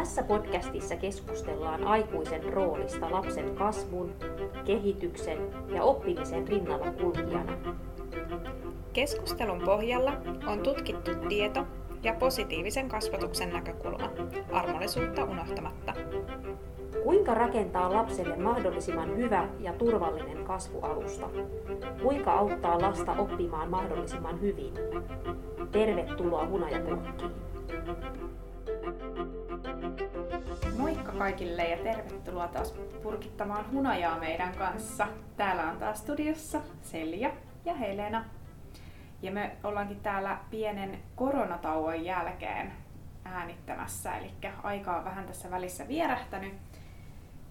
Tässä podcastissa keskustellaan aikuisen roolista lapsen kasvun, kehityksen ja oppimisen rinnalla kulkijana. Keskustelun pohjalla on tutkittu tieto ja positiivisen kasvatuksen näkökulma, armollisuutta unohtamatta. Kuinka rakentaa lapselle mahdollisimman hyvä ja turvallinen kasvualusta? Kuinka auttaa lasta oppimaan mahdollisimman hyvin? Tervetuloa Hunajapurkkiin! Kaikille ja tervetuloa taas purkittamaan hunajaa meidän kanssa. Täällä on taas studiossa Selja ja Helena. Ja me ollaankin täällä pienen koronatauon jälkeen äänittämässä, eli aika on vähän tässä välissä vierähtänyt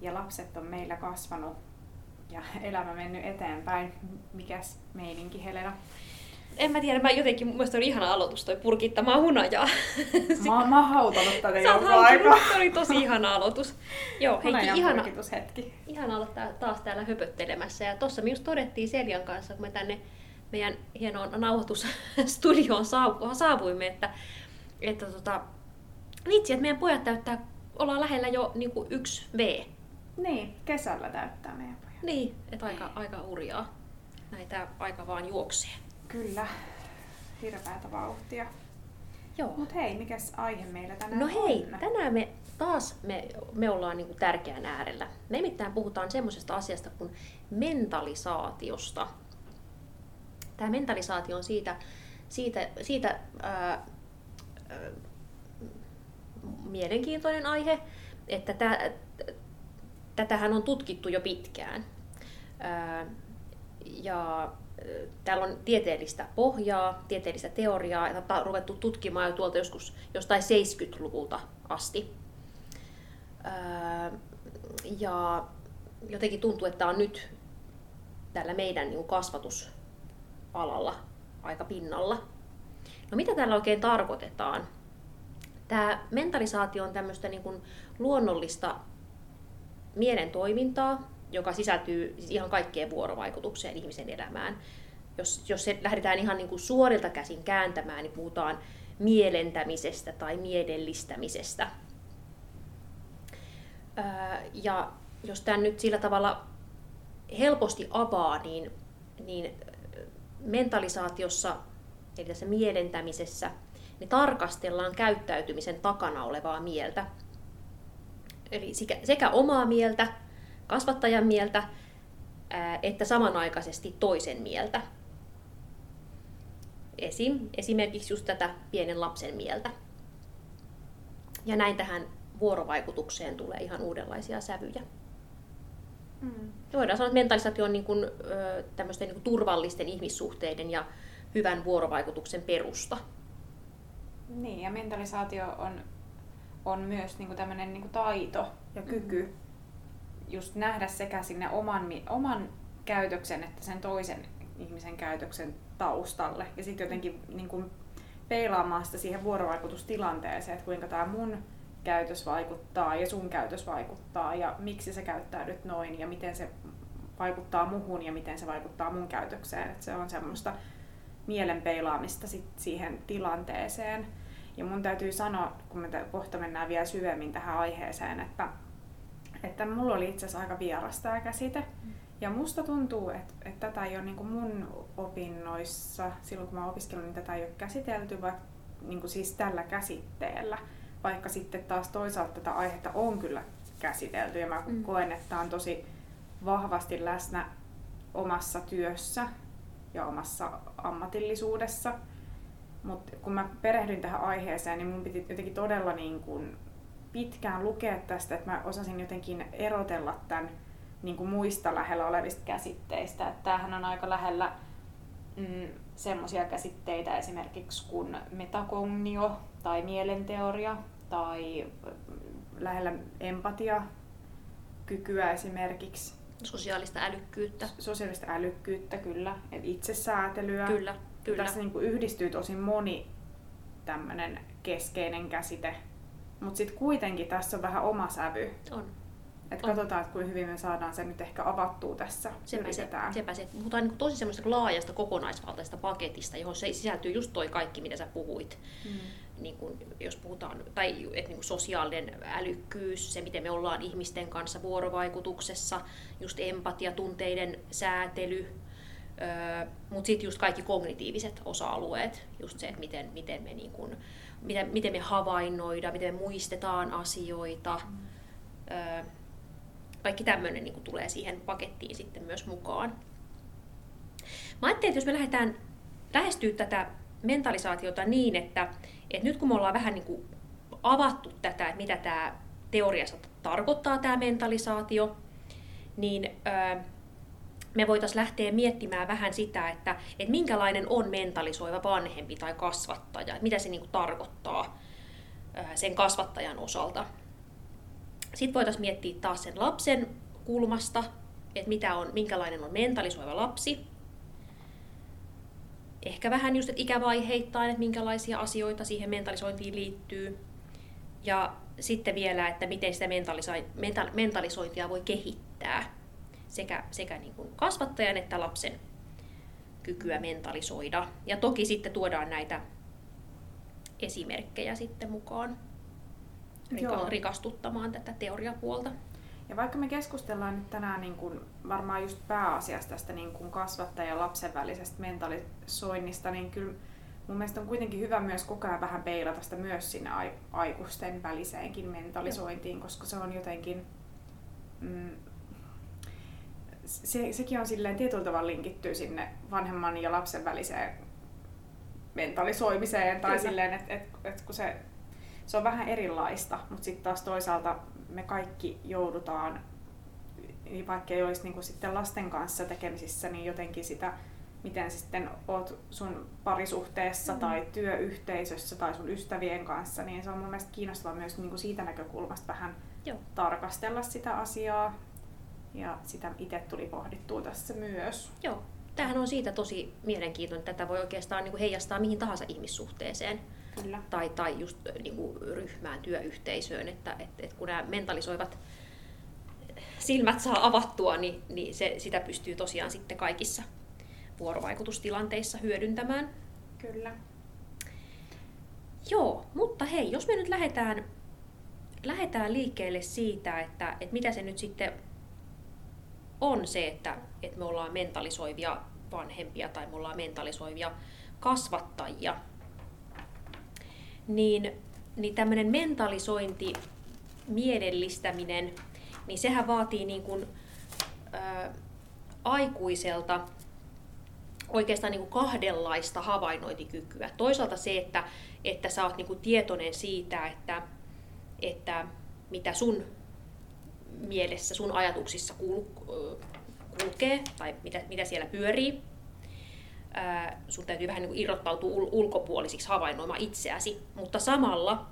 ja lapset on meillä kasvanut ja elämä mennyt eteenpäin. Mikäs meininki Helena? En mä tiedä, mä jotenkin, mun mielestä oli ihana aloitus toi purkittamaan hunajaa. Mä, mä oon hautanut tätä oot jonkun aikaa. Se oli tosi ihana aloitus. Joo, Heikki, ihana, purkitushetki. ihana olla tää, taas täällä höpöttelemässä. Ja tossa me just todettiin Seljan kanssa, kun me tänne meidän hienoon nauhoitusstudioon saavu, saavuimme, että, että tota, vitsi, että meidän pojat täyttää, ollaan lähellä jo niin kuin yksi V. Niin, kesällä täyttää meidän pojat. Niin, että aika, aika hurjaa. Näitä aika vaan juoksee. Kyllä, hirveätä vauhtia. Joo. Mut hei, mikäs aihe meillä tänään No hei, on? tänään me taas me, me ollaan niin kuin tärkeän äärellä. Me nimittäin puhutaan semmoisesta asiasta kuin mentalisaatiosta. Tämä mentalisaatio on siitä, siitä, siitä ää, ää, mielenkiintoinen aihe, että tä, tätähän on tutkittu jo pitkään. Ää, ja täällä on tieteellistä pohjaa, tieteellistä teoriaa, jota on ruvettu tutkimaan jo tuolta joskus jostain 70-luvulta asti. Ää, ja jotenkin tuntuu, että on nyt tällä meidän niin kasvatusalalla aika pinnalla. No mitä tällä oikein tarkoitetaan? Tämä mentalisaatio on tämmöistä niin kuin luonnollista mielen toimintaa, joka sisältyy siis ihan kaikkeen vuorovaikutukseen ihmisen elämään. Jos, jos se lähdetään ihan niin kuin suorilta käsin kääntämään, niin puhutaan mielentämisestä tai mielellistämisestä. Ja jos tämä nyt sillä tavalla helposti avaa, niin, niin mentalisaatiossa, eli tässä mielentämisessä, niin tarkastellaan käyttäytymisen takana olevaa mieltä. Eli sekä omaa mieltä, kasvattajan mieltä, että samanaikaisesti toisen mieltä. Esim, esimerkiksi just tätä pienen lapsen mieltä. Ja näin tähän vuorovaikutukseen tulee ihan uudenlaisia sävyjä. Mm. Voidaan sanoa, että mentalisaatio on niin kuin, tämmöisten niin kuin turvallisten ihmissuhteiden ja hyvän vuorovaikutuksen perusta. Niin, ja mentalisaatio on, on myös niin kuin tämmöinen niin kuin taito ja kyky mm. Just nähdä sekä sinne oman, oman käytöksen että sen toisen ihmisen käytöksen taustalle. Ja sitten jotenkin niin kuin peilaamaan sitä siihen vuorovaikutustilanteeseen, että kuinka tämä mun käytös vaikuttaa ja sun käytös vaikuttaa ja miksi sä käyttäydyt noin ja miten se vaikuttaa muhun ja miten se vaikuttaa mun käytökseen. Et se on semmoista mielen peilaamista sit siihen tilanteeseen. Ja mun täytyy sanoa, kun me kohta mennään vielä syvemmin tähän aiheeseen, että, että mulla oli itse asiassa aika vieras tämä käsite. Ja musta tuntuu, että, että tätä ei ole niin mun opinnoissa, silloin kun mä opiskelin, niin tätä ei ole käsitelty, vaikka niin siis tällä käsitteellä vaikka sitten taas toisaalta tätä aihetta on kyllä käsitelty ja mä mm. koen, että tämä on tosi vahvasti läsnä omassa työssä ja omassa ammatillisuudessa. Mutta kun mä perehdyin tähän aiheeseen, niin mun piti jotenkin todella niin kuin pitkään lukea tästä, että mä osasin jotenkin erotella tämän niin kuin muista lähellä olevista käsitteistä. Että tämähän on aika lähellä mm, semmoisia käsitteitä esimerkiksi kuin metakognio tai mielenteoria tai lähellä empatia, kykyä esimerkiksi. Sosiaalista älykkyyttä. Sosiaalista älykkyyttä, kyllä. Et itsesäätelyä. Kyllä, kyllä. Tässä niin kuin yhdistyy tosi moni tämmöinen keskeinen käsite. Mutta sitten kuitenkin tässä on vähän oma sävy. On. Et katsotaan, että kuinka hyvin me saadaan se nyt ehkä avattua tässä. Sepä se, sepä se. Puhutaan niin tosi semmoista laajasta kokonaisvaltaista paketista, johon se sisältyy just toi kaikki, mitä sä puhuit. Hmm. niin kuin, jos puhutaan, tai että niin sosiaalinen älykkyys, se miten me ollaan ihmisten kanssa vuorovaikutuksessa, just empatia, tunteiden säätely, öö, mutta sitten just kaikki kognitiiviset osa-alueet, just se, että miten, miten, me, niin kuin, miten, miten me havainnoidaan, miten me muistetaan asioita, öö, kaikki tämmöinen niin tulee siihen pakettiin sitten myös mukaan. Mä ajattelin, että jos me lähdetään lähestyä tätä mentalisaatiota niin, että, että nyt kun me ollaan vähän niin kuin avattu tätä, että mitä tämä teoriassa tarkoittaa tämä mentalisaatio, niin öö, me voitaisiin lähteä miettimään vähän sitä, että, että minkälainen on mentalisoiva vanhempi tai kasvattaja, että mitä se niin kuin tarkoittaa sen kasvattajan osalta. Sitten voitaisiin miettiä taas sen lapsen kulmasta, että mitä on, minkälainen on mentalisoiva lapsi, ehkä vähän just ikävaiheittain, että minkälaisia asioita siihen mentalisointiin liittyy. Ja sitten vielä, että miten sitä mentalisointia voi kehittää sekä, sekä niin kuin kasvattajan että lapsen kykyä mentalisoida. Ja toki sitten tuodaan näitä esimerkkejä sitten mukaan Joo. rikastuttamaan tätä teoriapuolta. Ja vaikka me keskustellaan nyt tänään niin kuin varmaan just pääasiasta tästä niin kuin kasvattajan ja lapsen välisestä mentalisoinnista, niin kyllä mun mielestä on kuitenkin hyvä myös koko ajan vähän peilata sitä myös sinne aikuisten väliseenkin mentalisointiin, koska se on jotenkin... Mm, se, sekin on silleen tietyllä tavalla linkittyy sinne vanhemman ja lapsen väliseen mentalisoimiseen, tai Kyllä. silleen, että et, et kun se, se on vähän erilaista, mutta sitten taas toisaalta me kaikki joudutaan, niin vaikka ei olisi niin kuin sitten lasten kanssa tekemisissä, niin jotenkin sitä, miten sitten oot sun parisuhteessa mm. tai työyhteisössä tai sun ystävien kanssa, niin se on mun mielestä kiinnostavaa myös niin kuin siitä näkökulmasta vähän Joo. tarkastella sitä asiaa. Ja sitä itse tuli pohdittua tässä myös. Joo, tämähän on siitä tosi mielenkiintoinen, että tätä voi oikeastaan niin kuin heijastaa mihin tahansa ihmissuhteeseen. Kyllä. Tai, tai just niin kuin ryhmään, työyhteisöön, että et, et kun nämä mentalisoivat silmät saa avattua, niin, niin se, sitä pystyy tosiaan sitten kaikissa vuorovaikutustilanteissa hyödyntämään. Kyllä. Joo, mutta hei, jos me nyt lähdetään, lähdetään liikkeelle siitä, että, että mitä se nyt sitten on se, että, että me ollaan mentalisoivia vanhempia tai me ollaan mentalisoivia kasvattajia, niin, niin tämmöinen mentalisointi, mielellistäminen, niin sehän vaatii niin kuin, ä, aikuiselta oikeastaan niin kuin kahdenlaista havainnointikykyä. Toisaalta se, että, että sä oot niin kuin tietoinen siitä, että, että mitä sun mielessä, sun ajatuksissa kulkee tai mitä, mitä siellä pyörii sun täytyy vähän niin irrottautua ul- ulkopuolisiksi havainnoimaan itseäsi, mutta samalla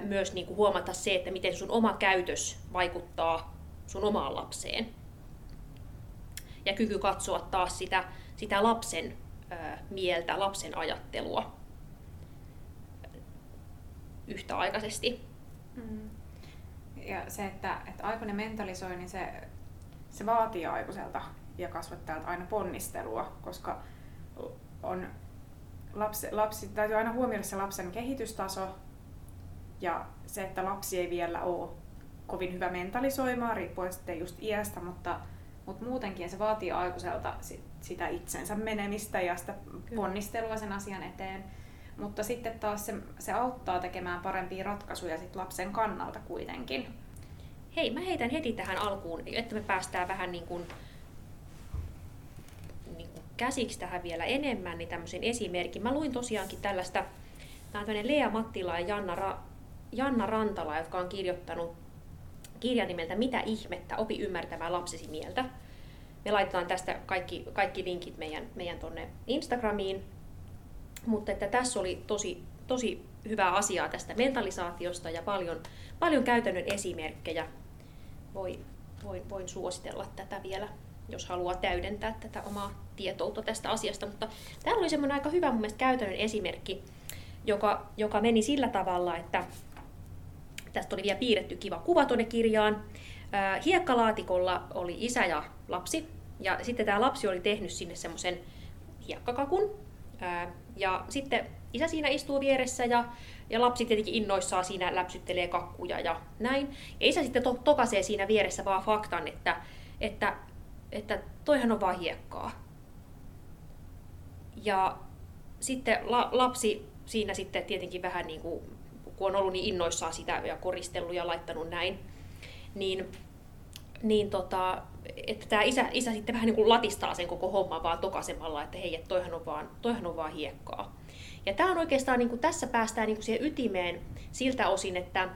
myös niin kuin huomata se, että miten sun oma käytös vaikuttaa sun omaan lapseen. Ja kyky katsoa taas sitä, sitä lapsen mieltä, lapsen ajattelua yhtäaikaisesti. Mm. Ja se, että, että aikuinen mentalisoi, niin se, se vaatii aikuiselta ja kasvattajalta aina ponnistelua, koska on lapsi, lapsi, täytyy aina huomioida se lapsen kehitystaso ja se, että lapsi ei vielä ole kovin hyvä mentalisoimaan, riippuen sitten just iästä, mutta, mutta muutenkin se vaatii aikuiselta sitä itsensä menemistä ja sitä ponnistelua sen asian eteen. Mutta sitten taas se, se auttaa tekemään parempia ratkaisuja sit lapsen kannalta kuitenkin. Hei, mä heitän heti tähän alkuun, että me päästään vähän niin kuin käsiksi tähän vielä enemmän, niin tämmöisen esimerkin. Mä luin tosiaankin tällaista, tämä on Lea Mattila ja Janna, Ra, Janna Rantala, jotka on kirjoittanut kirjan nimeltä Mitä ihmettä, opi ymmärtämään lapsesi mieltä. Me laitetaan tästä kaikki, kaikki linkit meidän, meidän tonne Instagramiin. Mutta että tässä oli tosi, tosi hyvää asiaa tästä mentalisaatiosta ja paljon, paljon käytännön esimerkkejä. Voi, voin, voin suositella tätä vielä jos haluaa täydentää tätä omaa tietoutta tästä asiasta. Mutta täällä oli semmoinen aika hyvä mun mielestä käytännön esimerkki, joka, joka meni sillä tavalla, että tästä oli vielä piirretty kiva kuva tuonne kirjaan. Hiekkalaatikolla oli isä ja lapsi, ja sitten tämä lapsi oli tehnyt sinne semmoisen hiekkakakun. Ja sitten isä siinä istuu vieressä ja, ja lapsi tietenkin innoissaan siinä läpsyttelee kakkuja ja näin. Ja isä sitten to, tokasee siinä vieressä vaan faktan, että, että, että toihan on vaan hiekkaa. Ja sitten la, lapsi siinä sitten tietenkin vähän niin kuin, kun on ollut niin innoissaan sitä ja koristellut ja laittanut näin, niin, niin tota, että tämä isä, isä sitten vähän niin kuin latistaa sen koko homman vaan tokasemalla, että hei, että toihan on vaan, toihan on vaan hiekkaa. Ja tämä on oikeastaan, niin kuin tässä päästään niin kuin siihen ytimeen siltä osin, että,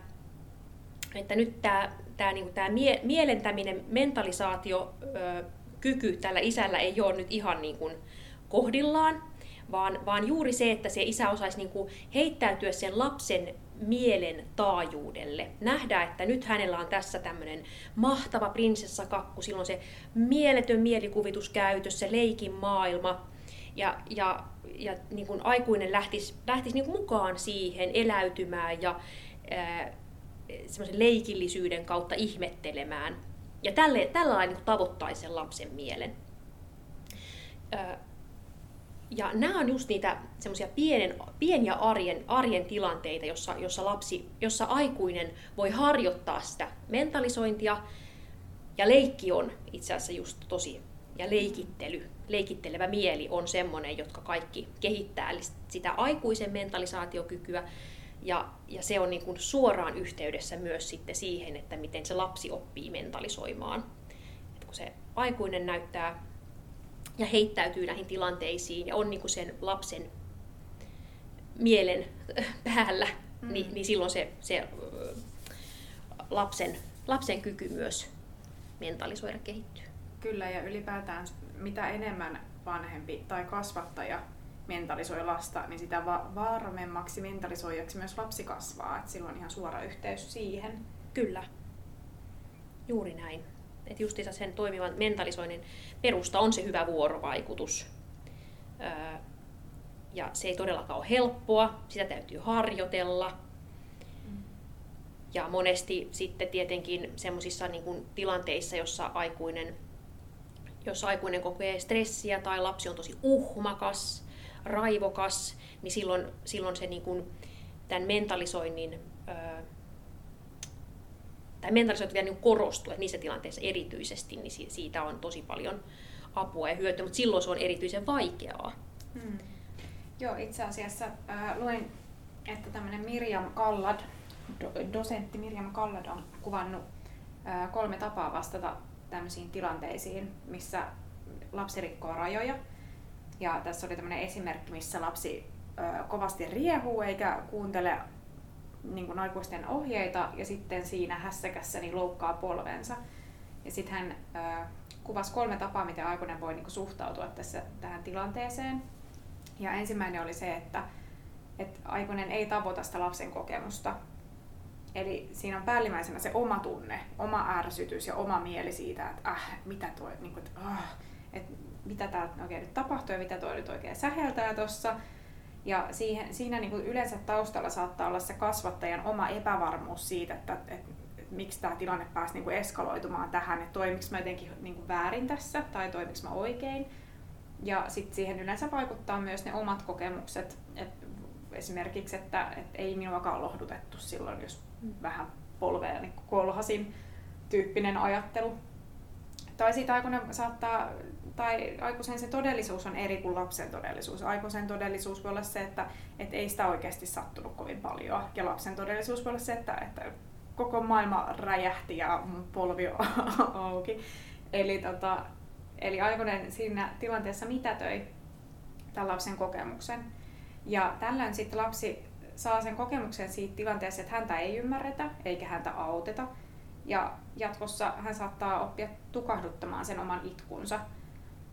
että nyt tämä, tämä, niin kuin tämä mie, mielentäminen, mentalisaatio, ö, kyky tällä isällä ei ole nyt ihan niin kuin kohdillaan, vaan, vaan juuri se, että se isä osaisi niin kuin heittäytyä sen lapsen mielen taajuudelle. Nähdä, että nyt hänellä on tässä tämmöinen mahtava prinsessakakku, silloin se mieletön mielikuvitus käytössä, leikin maailma. Ja, ja, ja niin kuin aikuinen lähtisi, lähtisi niin kuin mukaan siihen eläytymään ja ää, semmoisen leikillisyyden kautta ihmettelemään. Ja tällä lailla niin tavoittaisi sen lapsen mielen. Ää, ja nämä on just niitä semmoisia pieniä arjen, arjen tilanteita, jossa, jossa, lapsi, jossa aikuinen voi harjoittaa sitä mentalisointia. Ja leikki on itse asiassa just tosi, ja leikittely, leikittelevä mieli on semmoinen, jotka kaikki kehittää eli sitä aikuisen mentalisaatiokykyä. Ja, ja se on niin kuin suoraan yhteydessä myös sitten siihen, että miten se lapsi oppii mentalisoimaan. Et kun se aikuinen näyttää ja heittäytyy näihin tilanteisiin ja on niin kuin sen lapsen mielen päällä, mm. niin, niin silloin se, se lapsen, lapsen kyky myös mentalisoida kehittyy. Kyllä, ja ylipäätään mitä enemmän vanhempi tai kasvattaja mentalisoi lasta, niin sitä va- varmemmaksi mentalisoijaksi myös lapsi kasvaa. Et silloin on ihan suora yhteys siihen. Kyllä, juuri näin. Että justiinsa sen toimivan mentalisoinnin perusta on se hyvä vuorovaikutus. Ja se ei todellakaan ole helppoa, sitä täytyy harjoitella. Ja monesti sitten tietenkin semmoisissa niin tilanteissa, jossa aikuinen, jos aikuinen kokee stressiä tai lapsi on tosi uhmakas, raivokas, niin silloin, silloin se niin kuin, tämän mentalisoinnin tai mentalisointi vielä niin korostuu, että niissä tilanteissa erityisesti, niin siitä on tosi paljon apua ja hyötyä, mutta silloin se on erityisen vaikeaa. Hmm. Joo, itse asiassa äh, luin, että tämmöinen Mirjam Kallad, do, dosentti Mirjam Kallad on kuvannut äh, kolme tapaa vastata tämmöisiin tilanteisiin, missä lapsi rikkoo rajoja. Ja tässä oli tämmöinen esimerkki, missä lapsi äh, kovasti riehuu eikä kuuntele niin kuin aikuisten ohjeita ja sitten siinä hässäkässä niin loukkaa polvensa. Ja sitten hän äh, kuvasi kolme tapaa, miten aikuinen voi niin kuin, suhtautua tässä, tähän tilanteeseen. Ja ensimmäinen oli se, että, että aikuinen ei tavoita sitä lapsen kokemusta. Eli siinä on päällimmäisenä se oma tunne, oma ärsytys ja oma mieli siitä, että äh, mitä toi, niin kuin, että, äh, että mitä tää oikein nyt tapahtuu ja mitä toi nyt oikein säheltää tuossa. Ja siihen, siinä niin kuin yleensä taustalla saattaa olla se kasvattajan oma epävarmuus siitä, että, että, että miksi tämä tilanne pääsi niin kuin eskaloitumaan tähän, että toimiks mä jotenkin niin kuin väärin tässä tai toimiks mä oikein. Ja sitten siihen yleensä vaikuttaa myös ne omat kokemukset, että esimerkiksi, että, että ei minuakaan lohdutettu silloin, jos vähän polvea niin kolhasin tyyppinen ajattelu. Tai siitä aikuinen saattaa tai aikuisen se todellisuus on eri kuin lapsen todellisuus. Aikuisen todellisuus voi olla se, että, että ei sitä oikeasti sattunut kovin paljon. Ja lapsen todellisuus voi olla se, että, että koko maailma räjähti ja polvi auki. Eli, tota, eli aikuinen siinä tilanteessa mitätöi tämän lapsen kokemuksen. Ja tällöin sitten lapsi saa sen kokemuksen siitä tilanteessa, että häntä ei ymmärretä eikä häntä auteta. Ja jatkossa hän saattaa oppia tukahduttamaan sen oman itkunsa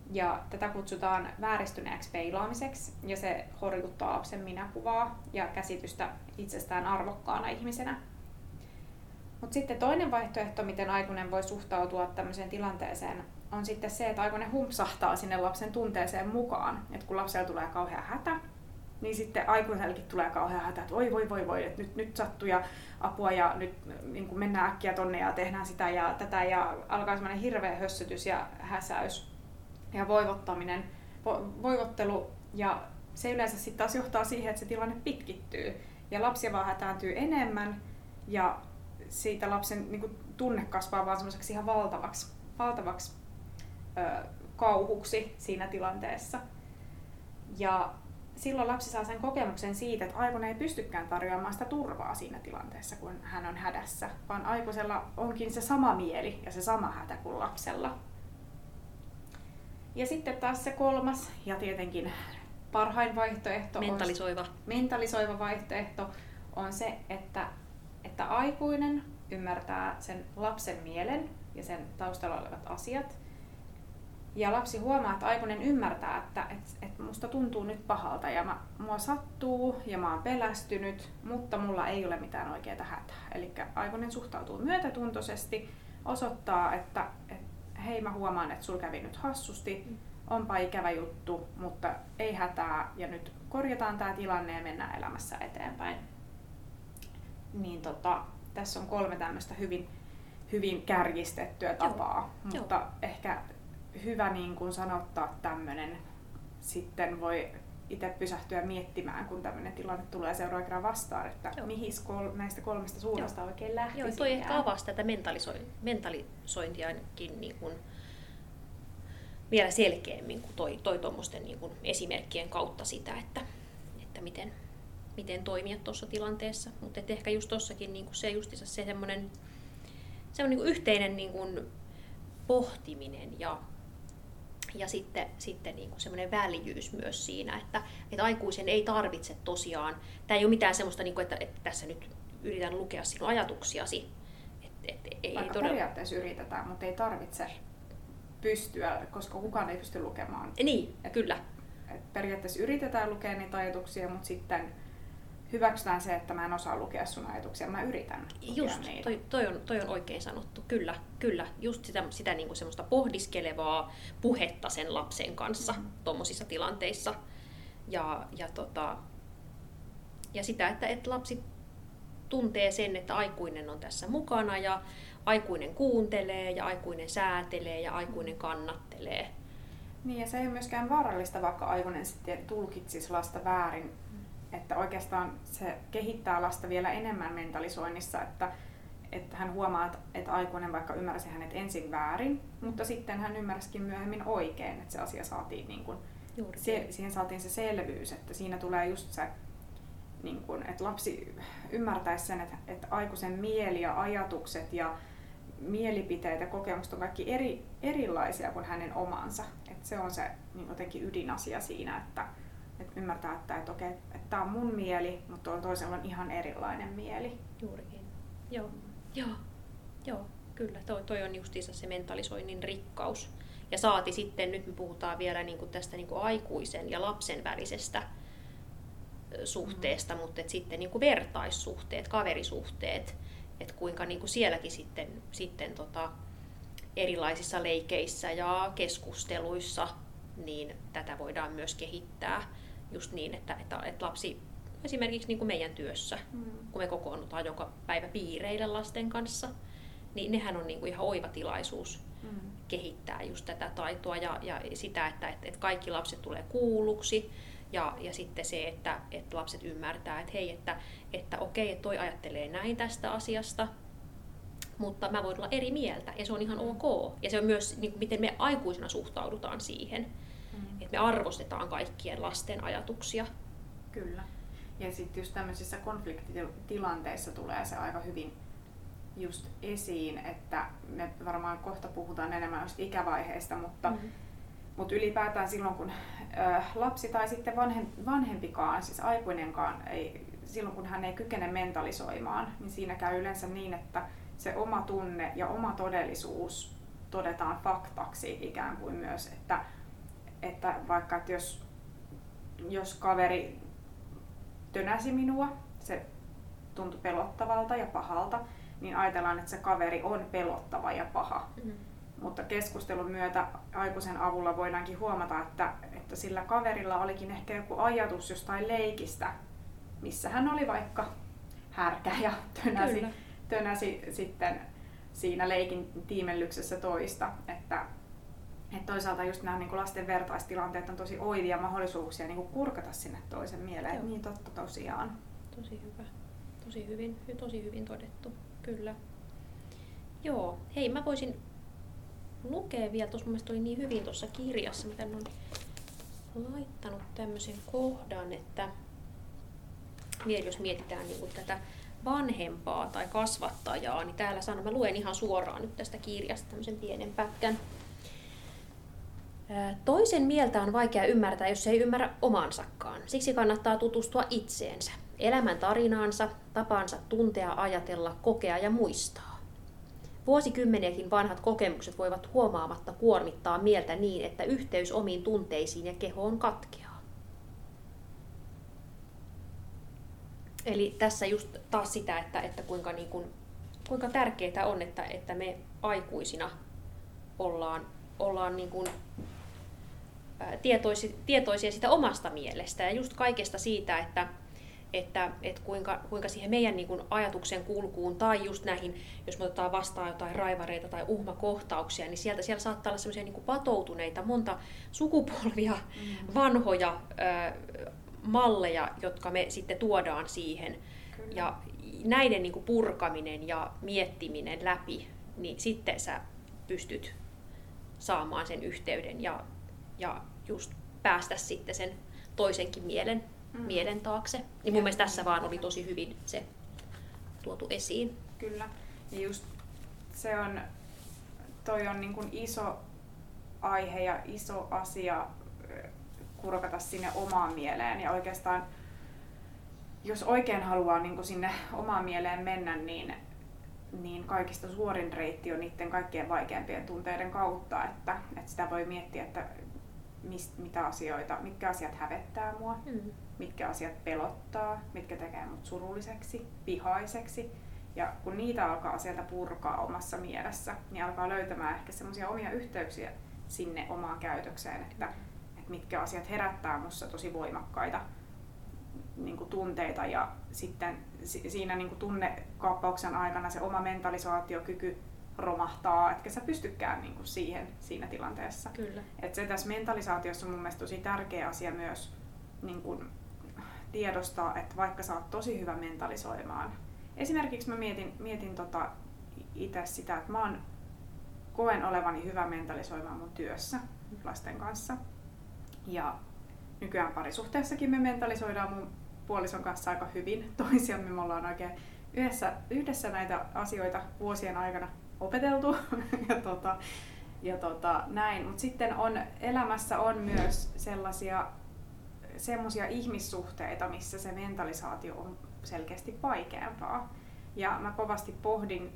ja tätä kutsutaan vääristyneeksi peilaamiseksi ja se horjuttaa lapsen minäkuvaa ja käsitystä itsestään arvokkaana ihmisenä. Mutta sitten toinen vaihtoehto, miten aikuinen voi suhtautua tämmöiseen tilanteeseen, on sitten se, että aikuinen humpsahtaa sinne lapsen tunteeseen mukaan. Että kun lapsella tulee kauhea hätä, niin sitten aikuisellekin tulee kauhea hätä, että oi voi voi voi, että nyt, nyt sattuu ja apua ja nyt niin mennään äkkiä tonne ja tehdään sitä ja tätä ja alkaa semmoinen hirveä hössytys ja häsäys ja voivottaminen, vo, voivottelu ja se yleensä sitten taas johtaa siihen, että se tilanne pitkittyy ja lapsi vaan hätääntyy enemmän ja siitä lapsen niin kuin, tunne kasvaa vaan semmoiseksi ihan valtavaksi, valtavaksi ö, kauhuksi siinä tilanteessa. Ja silloin lapsi saa sen kokemuksen siitä, että aikuinen ei pystykään tarjoamaan sitä turvaa siinä tilanteessa, kun hän on hädässä, vaan aikuisella onkin se sama mieli ja se sama hätä kuin lapsella. Ja sitten taas se kolmas ja tietenkin parhain vaihtoehto Mentalisoiva. On, mentalisoiva vaihtoehto on se, että, että aikuinen ymmärtää sen lapsen mielen ja sen taustalla olevat asiat – ja lapsi huomaa, että aikuinen ymmärtää, että, että, että musta tuntuu nyt pahalta ja mä, mua sattuu ja mä oon pelästynyt, mutta mulla ei ole mitään oikeaa hätää. Eli aikuinen suhtautuu myötätuntoisesti, osoittaa, että, että hei mä huomaan, että sul kävi nyt hassusti, mm. onpa ikävä juttu, mutta ei hätää ja nyt korjataan tämä tilanne ja mennään elämässä eteenpäin. Niin tota, tässä on kolme tämmöistä hyvin, hyvin kärjistettyä tapaa, Joo. mutta Joo. ehkä hyvä niin kuin sanottaa tämmöinen. Sitten voi itse pysähtyä miettimään, kun tämmöinen tilanne tulee seuraavan kerran vastaan, että mihin kol- näistä kolmesta suunnasta Joo. oikein lähtisi. Joo, toi ehkä avasi tätä mentalisoin, mentalisointiakin niin kuin vielä selkeämmin kuin toi, toi tuommoisten niin kuin esimerkkien kautta sitä, että, että miten, miten toimia tuossa tilanteessa. Mutta ehkä just tuossakin niin se justissa se semmoinen se on niin kuin yhteinen niin kuin pohtiminen ja ja sitten, sitten niin kuin semmoinen väljyys myös siinä, että, että aikuisen ei tarvitse tosiaan, tämä ei ole mitään semmoista, niin kuin, että, että tässä nyt yritän lukea sinun ajatuksiasi. Että, että ei Vaikka todella... periaatteessa yritetään, mutta ei tarvitse pystyä, koska kukaan ei pysty lukemaan. Niin, et, kyllä. Et periaatteessa yritetään lukea niitä ajatuksia, mutta sitten hyväksytään se, että mä en osaa lukea sun ajatuksia, mä yritän Just, niitä. Toi, toi, on, toi on oikein sanottu, kyllä, kyllä. Just sitä, sitä niinku semmoista pohdiskelevaa puhetta sen lapsen kanssa mm-hmm. tuommoisissa tilanteissa. Ja, ja, tota, ja sitä, että, että lapsi tuntee sen, että aikuinen on tässä mukana ja aikuinen kuuntelee ja aikuinen säätelee ja aikuinen kannattelee. Niin ja se ei ole myöskään vaarallista, vaikka aikuinen sitten tulkitsisi lasta väärin että oikeastaan se kehittää lasta vielä enemmän mentalisoinnissa, että, että hän huomaa, että aikuinen vaikka ymmärsi hänet ensin väärin, mutta sitten hän ymmärsikin myöhemmin oikein, että se asia saatiin niin kuin, se, siihen saatiin se selvyys, että siinä tulee just se, niin kuin, että lapsi ymmärtäisi sen, että, että aikuisen mieli ja ajatukset ja mielipiteet ja kokemukset on kaikki eri, erilaisia kuin hänen omansa. Että se on se niin jotenkin ydinasia siinä, että, että ymmärtää, että, että okei, että tämä on mun mieli, mutta toisella on ihan erilainen mieli. Juurikin. Joo, joo, joo kyllä. Toi, toi on justiinsa se mentalisoinnin rikkaus. Ja saati sitten, nyt me puhutaan vielä niin kuin tästä niin kuin aikuisen ja lapsen välisestä suhteesta, mm. mutta et sitten niin kuin vertaissuhteet, kaverisuhteet, että kuinka niin kuin sielläkin sitten, sitten tota, erilaisissa leikeissä ja keskusteluissa, niin tätä voidaan myös kehittää just niin, että, että, että lapsi esimerkiksi niin kuin meidän työssä, mm. kun me kokoonnutaan joka päivä piireille lasten kanssa, niin nehän on niin kuin ihan oiva tilaisuus mm. kehittää just tätä taitoa ja, ja sitä, että, että, että kaikki lapset tulee kuulluksi ja, ja sitten se, että, että lapset ymmärtää, että hei, että, että okei, että toi ajattelee näin tästä asiasta, mutta mä voin olla eri mieltä ja se on ihan mm. ok. Ja se on myös, niin kuin, miten me aikuisena suhtaudutaan siihen että me arvostetaan kaikkien lasten ajatuksia. Kyllä. Ja sitten just tämmöisissä konfliktitilanteissa tulee se aika hyvin just esiin, että me varmaan kohta puhutaan enemmän just ikävaiheista, mutta, mm-hmm. mutta ylipäätään silloin kun ö, lapsi tai sitten vanhem, vanhempikaan, siis aikuinenkaan, ei, silloin kun hän ei kykene mentalisoimaan, niin siinä käy yleensä niin, että se oma tunne ja oma todellisuus todetaan faktaksi ikään kuin myös, että että vaikka että jos, jos kaveri tönäsi minua, se tuntui pelottavalta ja pahalta, niin ajatellaan, että se kaveri on pelottava ja paha. Mm. Mutta keskustelun myötä aikuisen avulla voidaankin huomata, että, että sillä kaverilla olikin ehkä joku ajatus jostain leikistä, missä hän oli vaikka härkä ja tönäsi, tönäsi sitten siinä leikin tiimellyksessä toista. Että Et toisaalta just nämä niin lasten vertaistilanteet on tosi oivia mahdollisuuksia niin kuin kurkata sinne toisen mieleen. Joo. Niin totta tosiaan. Tosi hyvä. Tosi hyvin, hy- tosi hyvin todettu. Kyllä. Joo, hei mä voisin lukea vielä, tuossa mun mielestä oli niin hyvin tuossa kirjassa, mitä ne on laittanut tämmöisen kohdan, että vielä jos mietitään niin kuin tätä vanhempaa tai kasvattajaa, niin täällä sanon, mä luen ihan suoraan nyt tästä kirjasta tämmöisen pienen pätkän. Toisen mieltä on vaikea ymmärtää, jos ei ymmärrä omansakaan. Siksi kannattaa tutustua itseensä, elämän tarinaansa, tapaansa tuntea, ajatella, kokea ja muistaa. Vuosikymmeniäkin vanhat kokemukset voivat huomaamatta kuormittaa mieltä niin, että yhteys omiin tunteisiin ja kehoon katkeaa. Eli tässä just taas sitä, että, että kuinka, niin kuin, kuinka tärkeää on, että, että me aikuisina ollaan, ollaan niin kuin, tietoisia, tietoisia sitä omasta mielestä ja just kaikesta siitä, että, että, että kuinka, kuinka siihen meidän niin kuin ajatuksen kulkuun tai just näihin, jos me otetaan vastaan jotain raivareita tai uhmakohtauksia, niin sieltä siellä saattaa olla semmoisia niin patoutuneita, monta sukupolvia Mm. vanhoja ö, malleja, jotka me sitten tuodaan siihen. Kyllä. Ja näiden niin kuin purkaminen ja miettiminen läpi, niin sitten sä pystyt saamaan sen yhteyden ja, ja just päästä sitten sen toisenkin mielen, Mm. mielen taakse. Niin Ja- mun mielestä tässä vaan oli tosi hyvin se tuotu esiin. Kyllä. Ja just se on, toi on niin kuin iso aihe ja iso asia kurkata sinne omaan mieleen. Ja oikeastaan, jos oikein haluaa niin kuin sinne omaan mieleen mennä, niin, niin kaikista suorin reitti on niiden kaikkien vaikeimpien tunteiden kautta. Että, että sitä voi miettiä, että mist, mitä asioita, mitkä asiat hävettää mua, Mm. mitkä asiat pelottaa, mitkä tekee mut surulliseksi, vihaiseksi. Ja kun niitä alkaa sieltä purkaa omassa mielessä, niin alkaa löytämään ehkä semmoisia omia yhteyksiä sinne omaan käytökseen, että, että mitkä asiat herättää mussa tosi voimakkaita niin kuin tunteita ja sitten si- siinä niin kuin tunnekaappauksen aikana se oma mentalisaatiokyky romahtaa, etkä sä pystykään niin kuin siihen siinä tilanteessa. Kyllä. Et se tässä mentalisaatiossa on mun mielestä tosi tärkeä asia myös niin kun tiedostaa, että vaikka sä oot tosi hyvä mentalisoimaan. Esimerkiksi mä mietin, mietin tota itse sitä, että mä oon, koen olevani hyvä mentalisoimaan mun työssä lasten kanssa. Ja nykyään parisuhteessakin me mentalisoidaan mun puolison kanssa aika hyvin toisiamme. Me ollaan oikein yhdessä, yhdessä näitä asioita vuosien aikana opeteltu. ja tota, ja tota, näin. Mutta sitten on, elämässä on myös sellaisia semmoisia ihmissuhteita, missä se mentalisaatio on selkeästi vaikeampaa. Ja mä kovasti pohdin,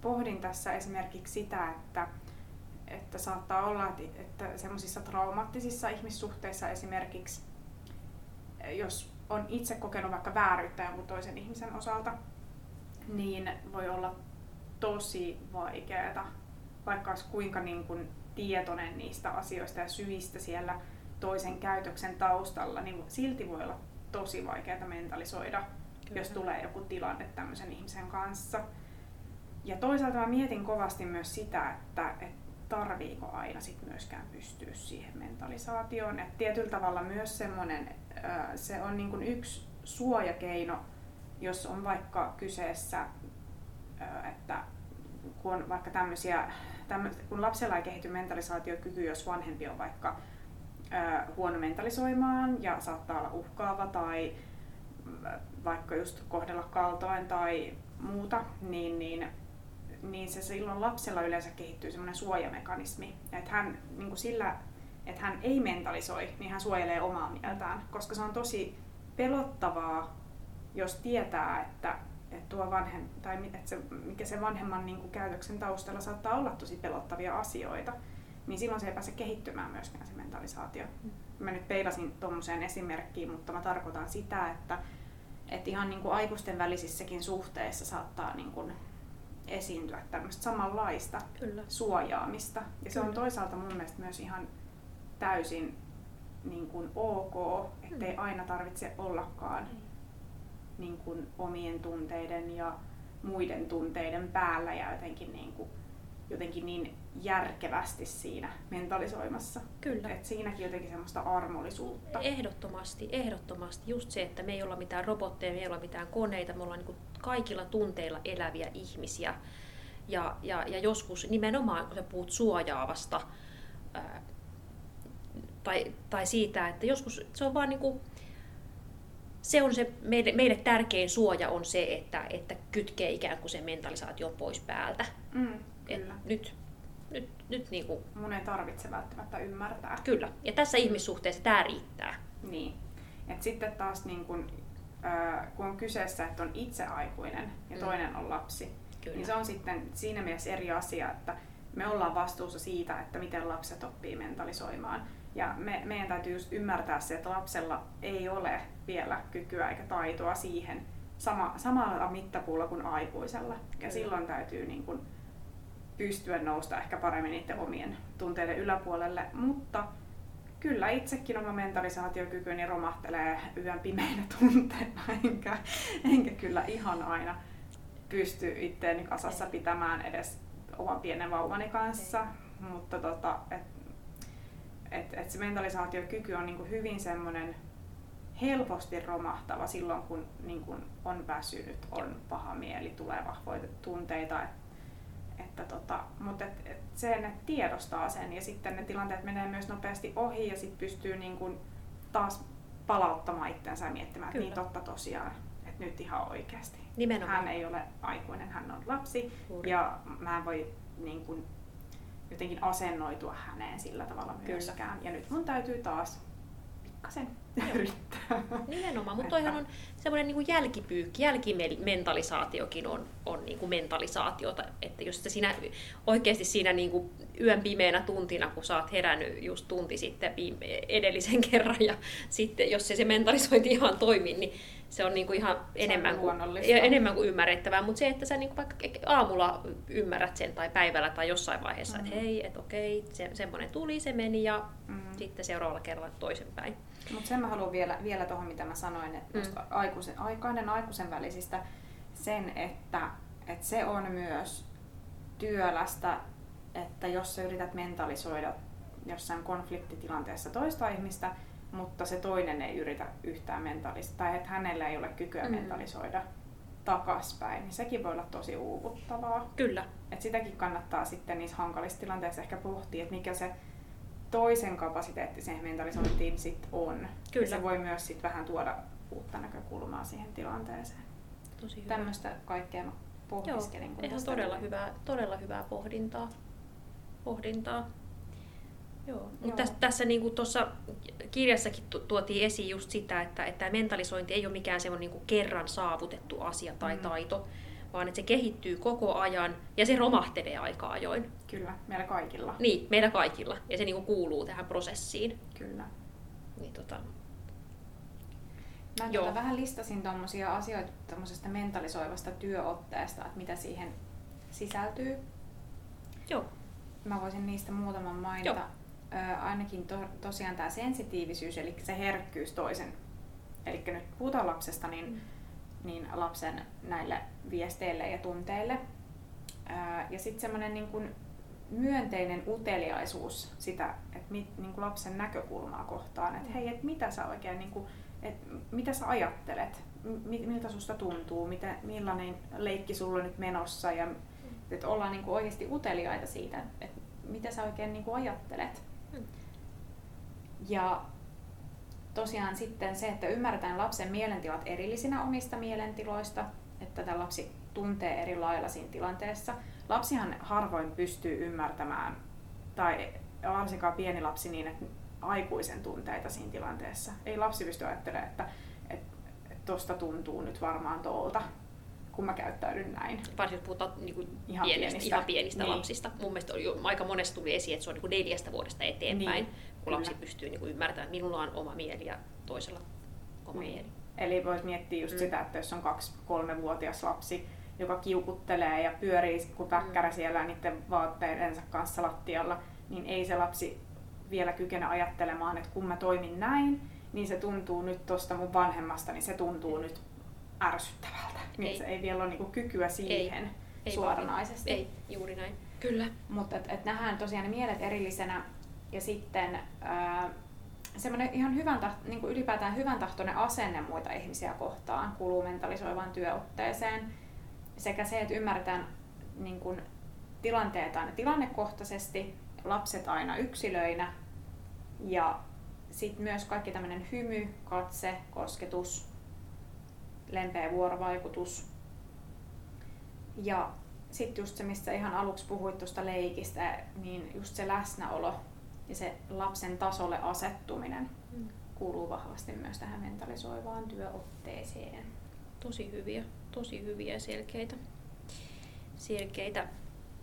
pohdin tässä esimerkiksi sitä, että, että saattaa olla, että, semmoisissa traumaattisissa ihmissuhteissa esimerkiksi, jos on itse kokenut vaikka vääryyttä jonkun toisen ihmisen osalta, niin voi olla tosi vaikeaa vaikka olisi kuinka niin kuin tietoinen niistä asioista ja syistä siellä toisen käytöksen taustalla, niin silti voi olla tosi vaikeaa mentalisoida, Kyllä. jos tulee joku tilanne tämmöisen ihmisen kanssa. Ja toisaalta mä mietin kovasti myös sitä, että, että tarviiko aina sit myöskään pystyä siihen mentalisaatioon. Et tietyllä tavalla myös semmoinen, se on niin kuin yksi suojakeino, jos on vaikka kyseessä, että kun on vaikka tämmöisiä, tämmö, kun lapsella ei kehity mentalisaatiokyky, jos vanhempi on vaikka ö, huono mentalisoimaan ja saattaa olla uhkaava tai mm, vaikka just kohdella kaltoin tai muuta, niin, niin, niin se silloin lapsella yleensä kehittyy semmoinen suojamekanismi. Että hän niin kuin sillä, että hän ei mentalisoi, niin hän suojelee omaa mieltään, koska se on tosi pelottavaa, jos tietää, että, että tuo vanhem, tai että se, mikä se vanhemman niin kuin käytöksen taustalla saattaa olla tosi pelottavia asioita, niin silloin se ei pääse kehittymään myöskään se mentalisaatio. Mä nyt peilasin tuommoiseen esimerkkiin, mutta mä tarkoitan sitä, että, että ihan niin kuin aikuisten välisissäkin suhteissa saattaa niin kuin esiintyä tämmöistä samanlaista Kyllä. suojaamista. Ja se on Kyllä. toisaalta mun mielestä myös ihan täysin niin kuin ok, ettei Mm. aina tarvitse ollakaan niin kuin omien tunteiden ja muiden tunteiden päällä ja jotenkin niin kuin jotenkin niin järkevästi siinä mentalisoimassa. Kyllä. Et siinäkin jotenkin semmoista armollisuutta. Ehdottomasti, ehdottomasti. Just se, että me ei olla mitään robotteja, me ei olla mitään koneita, me ollaan niin kaikilla tunteilla eläviä ihmisiä. Ja, ja, ja joskus nimenomaan, kun sä puhut suojaavasta, ää, tai, tai siitä, että joskus se on vaan niin kuin, se on se meille, meille tärkein suoja on se, että, että kytkee ikään kuin sen mentalisaation pois päältä. Mm, Et kyllä. nyt, nyt, nyt niin kuin, Mun ei tarvitse välttämättä ymmärtää. kyllä. Ja tässä ihmissuhteessa tämä riittää. Niin. Et sitten taas niin kun, äh, kun on kyseessä, että on itse aikuinen ja Mm. toinen on lapsi, Kyllä. niin se on sitten siinä mielessä eri asia, että me ollaan vastuussa siitä, että miten lapset oppii mentalisoimaan. Ja me, meidän täytyy just ymmärtää se, että lapsella ei ole vielä kykyä eikä taitoa siihen sama, samalla mittapuulla kuin aikuisella. Ja Kyllä. silloin täytyy niin kuin pystyä nousta ehkä paremmin niiden omien tunteiden yläpuolelle. Mutta kyllä itsekin oma mentalisaatiokykyni romahtelee yön pimeinä tunteina, enkä, enkä kyllä ihan aina pysty itteeni kasassa pitämään edes oman pienen vauvani kanssa. Mutta tota, et, et, et se mentalisaatiokyky on niinku hyvin semmoinen helposti romahtava silloin, kun niinku on väsynyt, on paha mieli, tulee vahvoja tunteita. Et, että tota, mutta et, et sen, että tiedostaa sen ja sitten ne tilanteet menee myös nopeasti ohi ja sitten pystyy niinku taas palauttamaan itsensä ja miettimään, että niin totta tosiaan, että nyt ihan oikeasti. Nimenomaan. Hän ei ole aikuinen, hän on lapsi Juuri. ja mä en voi niin kuin, jotenkin asennoitua häneen sillä tavalla Kyllä. myöskään. Ja nyt mun täytyy taas pikkasen yrittää. Nimenomaan, mutta toihan on semmoinen niin jälkipyykki, jälkimentalisaatiokin on, on niin kuin mentalisaatiota, että jos sä siinä oikeasti siinä niin kuin yön pimeänä tuntina, kun sä oot herännyt just tunti sitten viime, edellisen kerran ja sitten jos se, se mentalisointi ihan toimii, niin se on niin kuin ihan enemmän kuin, enemmän kuin ymmärrettävää, mutta se, että sä niin kuin vaikka aamulla ymmärrät sen tai päivällä tai jossain vaiheessa, Mm. että hei, että okei, se, semmoinen tuli, se meni ja Mm. sitten seuraavalla kerralla toisenpäin. Mutta sen mä haluan vielä, vielä tuohon, mitä mä sanoin, että Mm. aikuisen, aikainen aikuisen välisistä sen, että, että se on myös työlästä, että jos sä yrität mentalisoida jossain konfliktitilanteessa toista ihmistä, mutta se toinen ei yritä yhtään mentalisoida, tai että hänellä ei ole kykyä mm. mentalisoida takaspäin, niin sekin voi olla tosi uuvuttavaa. Kyllä, Et sitäkin kannattaa sitten niissä hankalissa tilanteissa ehkä pohtia, että mikä se toisen kapasiteetti siihen mentalisointiin sit on. Kyllä. Se voi myös sit vähän tuoda uutta näkökulmaa siihen tilanteeseen. tosi hyvä. Tämmöistä kaikkea mä Joo, pohdiskelin. kun ihan todella oli- hyvää, todella hyvää pohdintaa. pohdintaa. Joo. Joo. Tässä, tässä niin kuin tuossa kirjassakin tu- tuotiin esiin just sitä, että, että mentalisointi ei ole mikään semmoinen niin kerran saavutettu asia tai Mm. taito, vaan että se kehittyy koko ajan ja se romahtelee aika ajoin. Kyllä, meillä kaikilla. Niin, meillä kaikilla. Ja se niin kuin kuuluu tähän prosessiin. Kyllä. Niin tota, Mä Joo. tuota vähän listasin tuommoisia asioita tuommoisesta mentalisoivasta työotteesta, että mitä siihen sisältyy. joo, Mä voisin niistä muutaman mainita. Joo. Ö, ainakin to, tosiaan tämä sensitiivisyys, eli se herkkyys toisen. Eli nyt puhutaan lapsesta, niin, Mm. Niin lapsen näille viesteille ja tunteille. Ja sitten semmoinen niin kuin myönteinen uteliaisuus sitä, että mit, niin kuin lapsen näkökulmaa kohtaan, että hei, että mitä sä oikein, niin kuin, että mitä sä ajattelet, mi, miltä susta tuntuu, mitä, millainen leikki sulla on nyt menossa ja että ollaan niin kuin oikeasti uteliaita siitä, että mitä sä oikein niin kuin ajattelet. Mm. Ja tosiaan sitten se, että ymmärretään lapsen mielentilat erillisinä omista mielentiloista, että tämä lapsi tuntee eri lailla siinä tilanteessa. Lapsihan harvoin pystyy ymmärtämään, tai varsinkaan pieni lapsi niin, että aikuisen tunteita siinä tilanteessa. Ei lapsi pysty ajattelemaan, että, tosta tuntuu nyt varmaan tuolta, kun mä käyttäydyn näin. varsinkin jos puhutaan niin kuin Ihan pienestä, pienistä. ihan pienistä Niin. lapsista. Mun mielestä oli jo, aika monesti tuli esiin, että se on niin kuin neljästä vuodesta eteenpäin, Niin, kun lapsi kyllä. pystyy niin kuin ymmärtämään, että minulla on oma mieli ja toisella oma Niin. mieli. Eli voisi miettiä just Mm. sitä, että jos on kaksi kolmevuotias lapsi, joka kiukuttelee ja pyörii kuin päkkärä Mm. siellä niiden vaatteidensa kanssa lattialla, niin ei se lapsi vielä kykene ajattelemaan, että kun mä toimin näin, niin se tuntuu nyt tuosta mun vanhemmasta, niin se tuntuu nyt ärsyttävältä. Niin Ei. se ei vielä ole niinku kykyä siihen Ei suoranaisesti. Ei, juuri näin. Kyllä. Mutta et, et nähdään tosiaan ne mielet erillisenä ja sitten semmoinen ihan hyvän taht, niin kuin ylipäätään hyvän tahtoinen asenne muita ihmisiä kohtaan kuuluu mentalisoivaan työotteeseen. Sekä se, että ymmärretään niin kuin, tilanteet aina tilannekohtaisesti, lapset aina yksilöinä ja sitten myös kaikki tämmöinen hymy, katse, kosketus, lempeä vuorovaikutus. Ja sitten just se, mistä ihan aluksi puhuit tuosta leikistä, niin just se läsnäolo ja se lapsen tasolle asettuminen mm. kuuluu vahvasti myös tähän mentalisoivaan työotteeseen. Tosi hyviä, tosi hyviä selkeitä, selkeitä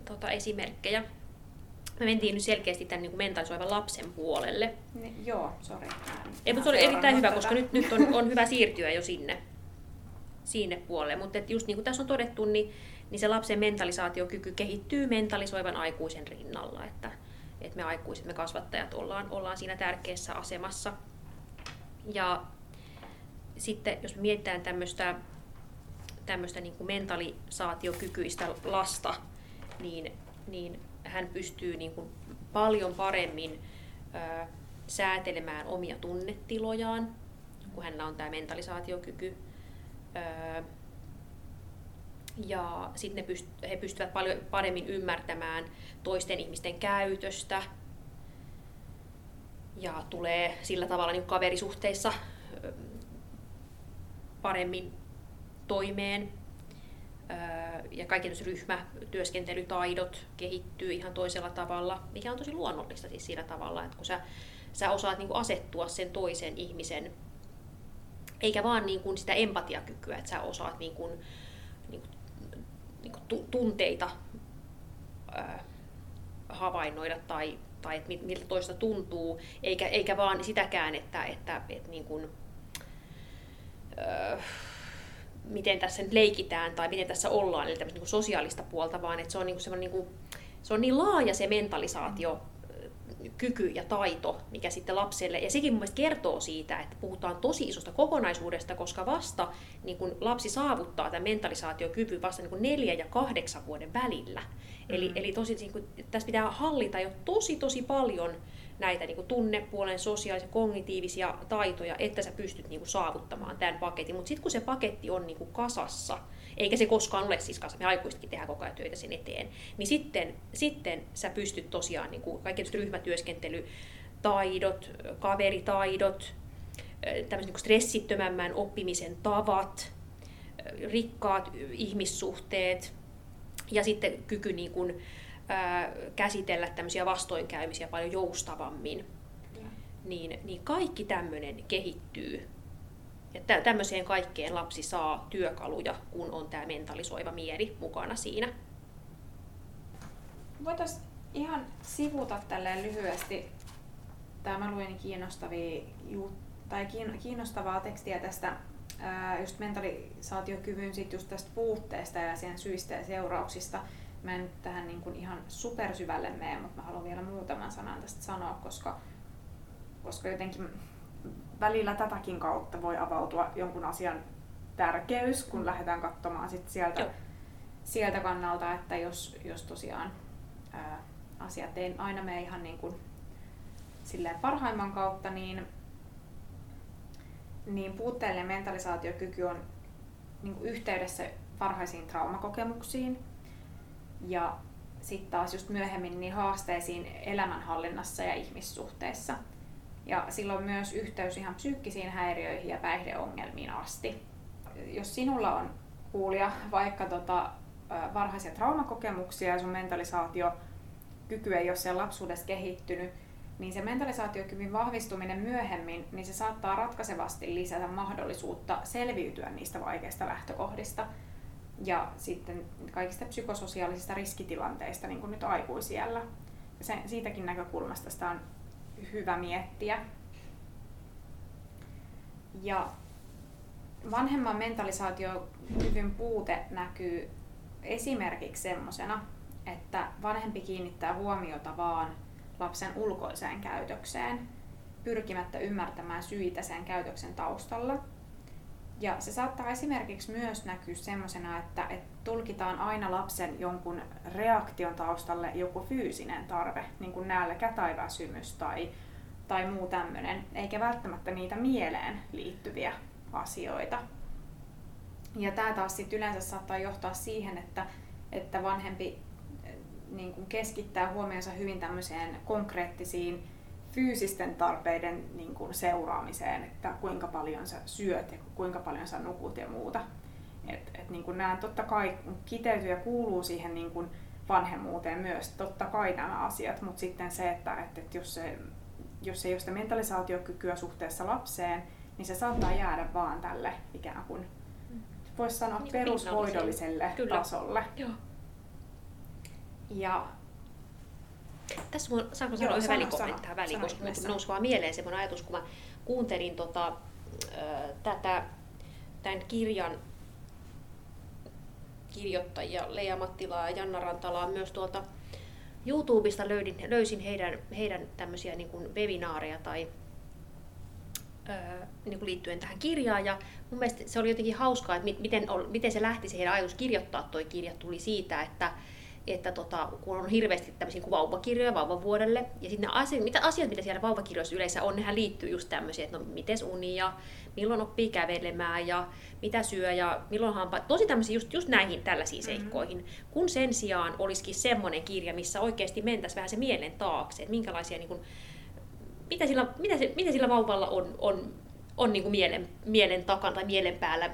tota, esimerkkejä. Me mentiin nyt selkeästi tämän niin mentalisoivan lapsen puolelle. Ne, joo, sori. Ei, mutta se oli erittäin hyvä, tätä. koska nyt, nyt on, on hyvä siirtyä jo sinne, sinne puolelle. Mutta just niin kuin tässä on todettu, niin, niin se lapsen mentalisaatiokyky kehittyy mentalisoivan aikuisen rinnalla. Että, että me aikuiset, me kasvattajat ollaan, ollaan siinä tärkeässä asemassa. Ja sitten jos mietitään tämmöistä tämmöistä niin kuin mentalisaatiokykyistä lasta, niin, niin hän pystyy niin kuin paljon paremmin ö, säätelemään omia tunnetilojaan, kun hänellä on tämä mentalisaatiokyky. Ö, ja sitten pyst- he pystyvät paljon paremmin ymmärtämään toisten ihmisten käytöstä. Ja tulee sillä tavalla niin kaverisuhteissa paremmin toimeen ja kaikki ryhmätyöskentelytaidot kehittyy ihan toisella tavalla, mikä on tosi luonnollista siis sillä tavalla, että kun sä, sä osaat niin asettua sen toisen ihmisen, eikä vaan niin kuin sitä empatiakykyä, että sä osaat niin kuin, kuin tunteita ää, havainnoida tai, tai että miltä toista tuntuu, eikä, eikä vaan sitäkään, että, että, että niin kuin, miten tässä nyt leikitään tai miten tässä ollaan, eli niin sosiaalista puolta, vaan että se on, niin kuin niin kuin, se on niin laaja se mentalisaatio, kyky ja taito, mikä sitten lapselle, ja sekin mun kertoo siitä, että puhutaan tosi isosta kokonaisuudesta, koska vasta niin kun lapsi saavuttaa tämän mentalisaatiokyvyn vasta niin kun neljä ja kahdeksan vuoden välillä. Mm. Eli, eli tosi, niin kun, tässä pitää hallita jo tosi tosi paljon näitä niin tunnepuolen, sosiaalisia, kognitiivisia taitoja, että sä pystyt niin saavuttamaan tämän paketin. Mutta sitten kun se paketti on niin kasassa, eikä se koskaan ole siis kasassa, me aikuisetkin tehdään koko ajan töitä sen eteen, niin sitten, sitten sä pystyt tosiaan niin kuin kaikki ryhmätyöskentelytaidot, kaveritaidot, tämmöisen niin stressittömämmän oppimisen tavat, rikkaat ihmissuhteet ja sitten kyky niin kuin, käsitellä tämmöisiä vastoinkäymisiä paljon joustavammin, niin, niin kaikki tämmöinen kehittyy. Ja tä, tämmöiseen kaikkeen lapsi saa työkaluja, kun on tämä mentalisoiva mieli mukana siinä. Voitaisiin ihan sivuta tälleen lyhyesti. Tämä luin kiinnostavia, tai kiinnostavaa tekstiä tästä just mentalisaatiokyvyn sit just tästä puutteesta ja sen syistä ja seurauksista mä en tähän niin kuin ihan supersyvälle mene, mutta mä haluan vielä muutaman sanan tästä sanoa, koska, koska jotenkin välillä tätäkin kautta voi avautua jonkun asian tärkeys, kun mm. lähdetään katsomaan sit sieltä, sieltä kannalta, että jos, jos tosiaan ää, asiat ei aina mene ihan niin kuin silleen parhaimman kautta, niin, niin puutteellinen mentalisaatiokyky on niin kuin yhteydessä varhaisiin traumakokemuksiin, ja sitten taas just myöhemmin niin haasteisiin elämänhallinnassa ja ihmissuhteissa. Ja silloin myös yhteys ihan psyykkisiin häiriöihin ja päihdeongelmiin asti. Jos sinulla on kuulija vaikka tota, varhaisia traumakokemuksia ja sun mentalisaatio kyky ei ole siellä lapsuudessa kehittynyt, niin se mentalisaatiokyvyn vahvistuminen myöhemmin, niin se saattaa ratkaisevasti lisätä mahdollisuutta selviytyä niistä vaikeista lähtökohdista ja sitten kaikista psykososiaalisista riskitilanteista niin kuin nyt aikuisiellä. Se, siitäkin näkökulmasta sitä on hyvä miettiä. Ja vanhemman mentalisaatiokyvyn puute näkyy esimerkiksi semmoisena, että vanhempi kiinnittää huomiota vaan lapsen ulkoiseen käytökseen, pyrkimättä ymmärtämään syitä sen käytöksen taustalla Ja se saattaa esimerkiksi myös näkyä semmoisena, että, että tulkitaan aina lapsen jonkun reaktion taustalle joku fyysinen tarve, niin kuin nälkä tai väsymys tai, tai muu tämmöinen, eikä välttämättä niitä mieleen liittyviä asioita. Ja tämä taas sit yleensä saattaa johtaa siihen, että, että vanhempi eh, niin kuin keskittää huomionsa hyvin tämmöiseen konkreettisiin fyysisten tarpeiden niin kuin seuraamiseen, että kuinka paljon sä syöt ja kuinka paljon sä nukut ja muuta. Et, et niin kuin nämä totta kai kiteytyy ja kuuluu siihen niin kuin vanhemmuuteen myös, totta kai nämä asiat, mutta sitten se, että, että, että jos, se, jos ei ole sitä mentalisaatiokykyä suhteessa lapseen, niin se saattaa jäädä vaan tälle ikään kuin, voisi sanoa niin perushoidolliselle tasolle. Joo. Ja tässä mun, saanko sanoa yhden välikommentin tähän väliin, koska mun nousi vaan mieleen semmoinen ajatus, kun mä kuuntelin tota, tätä, tämän kirjan kirjoittajia Leija Mattilaa ja Janna Rantalaa myös tuolta YouTubesta löydin, löysin heidän, heidän tämmöisiä niin kuin webinaareja tai niin kuin liittyen tähän kirjaan. Ja mun mielestä se oli jotenkin hauskaa, että miten, miten se lähti se heidän ajatus kirjoittaa tuo kirja. Tuli siitä, että, että tota, kun on hirveästi tämmöisiä vauvakirjoja vauvavuodelle, ja sitten ne asiat, mitä asiat, mitä siellä vauvakirjoissa yleensä on, nehän liittyy just tämmöisiä, että no miten uni ja milloin oppii kävelemään ja mitä syö ja milloin hampaa. Tosi tämmöisiä just, just näihin tällaisiin mm-hmm. seikkoihin. Kun sen sijaan olisikin semmoinen kirja, missä oikeasti mentäisiin vähän se mielen taakse, että minkälaisia niin kuin, mitä sillä, mitä, se, mitä sillä vauvalla on, on, on niin kuin mielen, mielen takana tai mielen päällä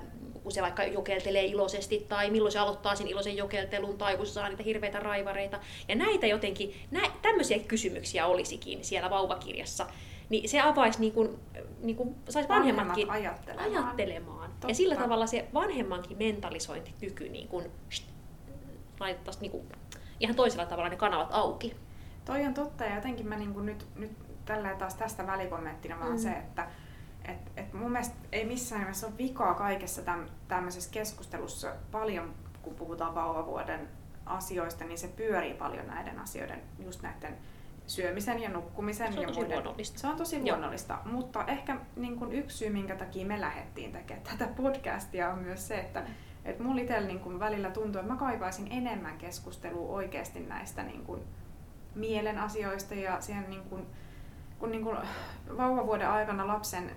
kun se vaikka jokeltelee iloisesti, tai milloin se aloittaa sen iloisen jokeltelun, tai kun se saa niitä hirveitä raivareita. Ja näitä jotenkin, nä, tämmöisiä kysymyksiä olisikin siellä vauvakirjassa. Niin se avaisi, niin kuin, niin kuin saisi vanhemmatkin ajattelemaan. ajattelemaan. Ja sillä tavalla se vanhemmankin mentalisointikyky niin kuin, laitettaisiin niin kuin, ihan toisella tavalla ne kanavat auki. Toi on totta ja jotenkin mä niin kuin nyt, nyt tällä taas tästä välikommenttina vaan mm. se, että et, et mun mielestä ei missään nimessä ole vikaa kaikessa täm, tämmöisessä keskustelussa paljon, kun puhutaan vauvavuoden asioista, niin se pyörii paljon näiden asioiden, just näiden syömisen ja nukkumisen se on ja tosi muiden. Luonnollista. Se on tosi luonnollista, Joo. mutta ehkä niin kun yksi syy, minkä takia me lähdettiin tekemään tätä podcastia on myös se, että et mulla itsellä niin välillä tuntuu, että mä kaipaisin enemmän keskustelua oikeasti näistä niin kun, mielen asioista ja siihen niin kun, kun niin kun vauvavuoden aikana lapsen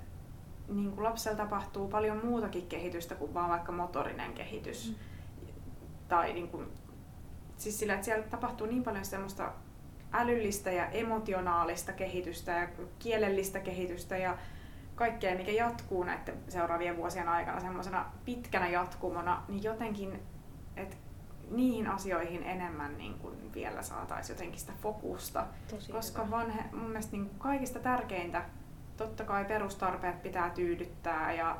niin kuin lapsella tapahtuu paljon muutakin kehitystä kuin vaan vaikka motorinen kehitys. Mm. Tai niin kuin, siis sillä, että siellä tapahtuu niin paljon semmoista älyllistä ja emotionaalista kehitystä ja kielellistä kehitystä ja kaikkea, mikä jatkuu näiden seuraavien vuosien aikana semmoisena pitkänä jatkumona, niin jotenkin, että niihin asioihin enemmän niin kuin vielä saataisiin jotenkin sitä fokusta. Tosi koska vanhe, mun mielestä niin kuin kaikista tärkeintä totta kai perustarpeet pitää tyydyttää ja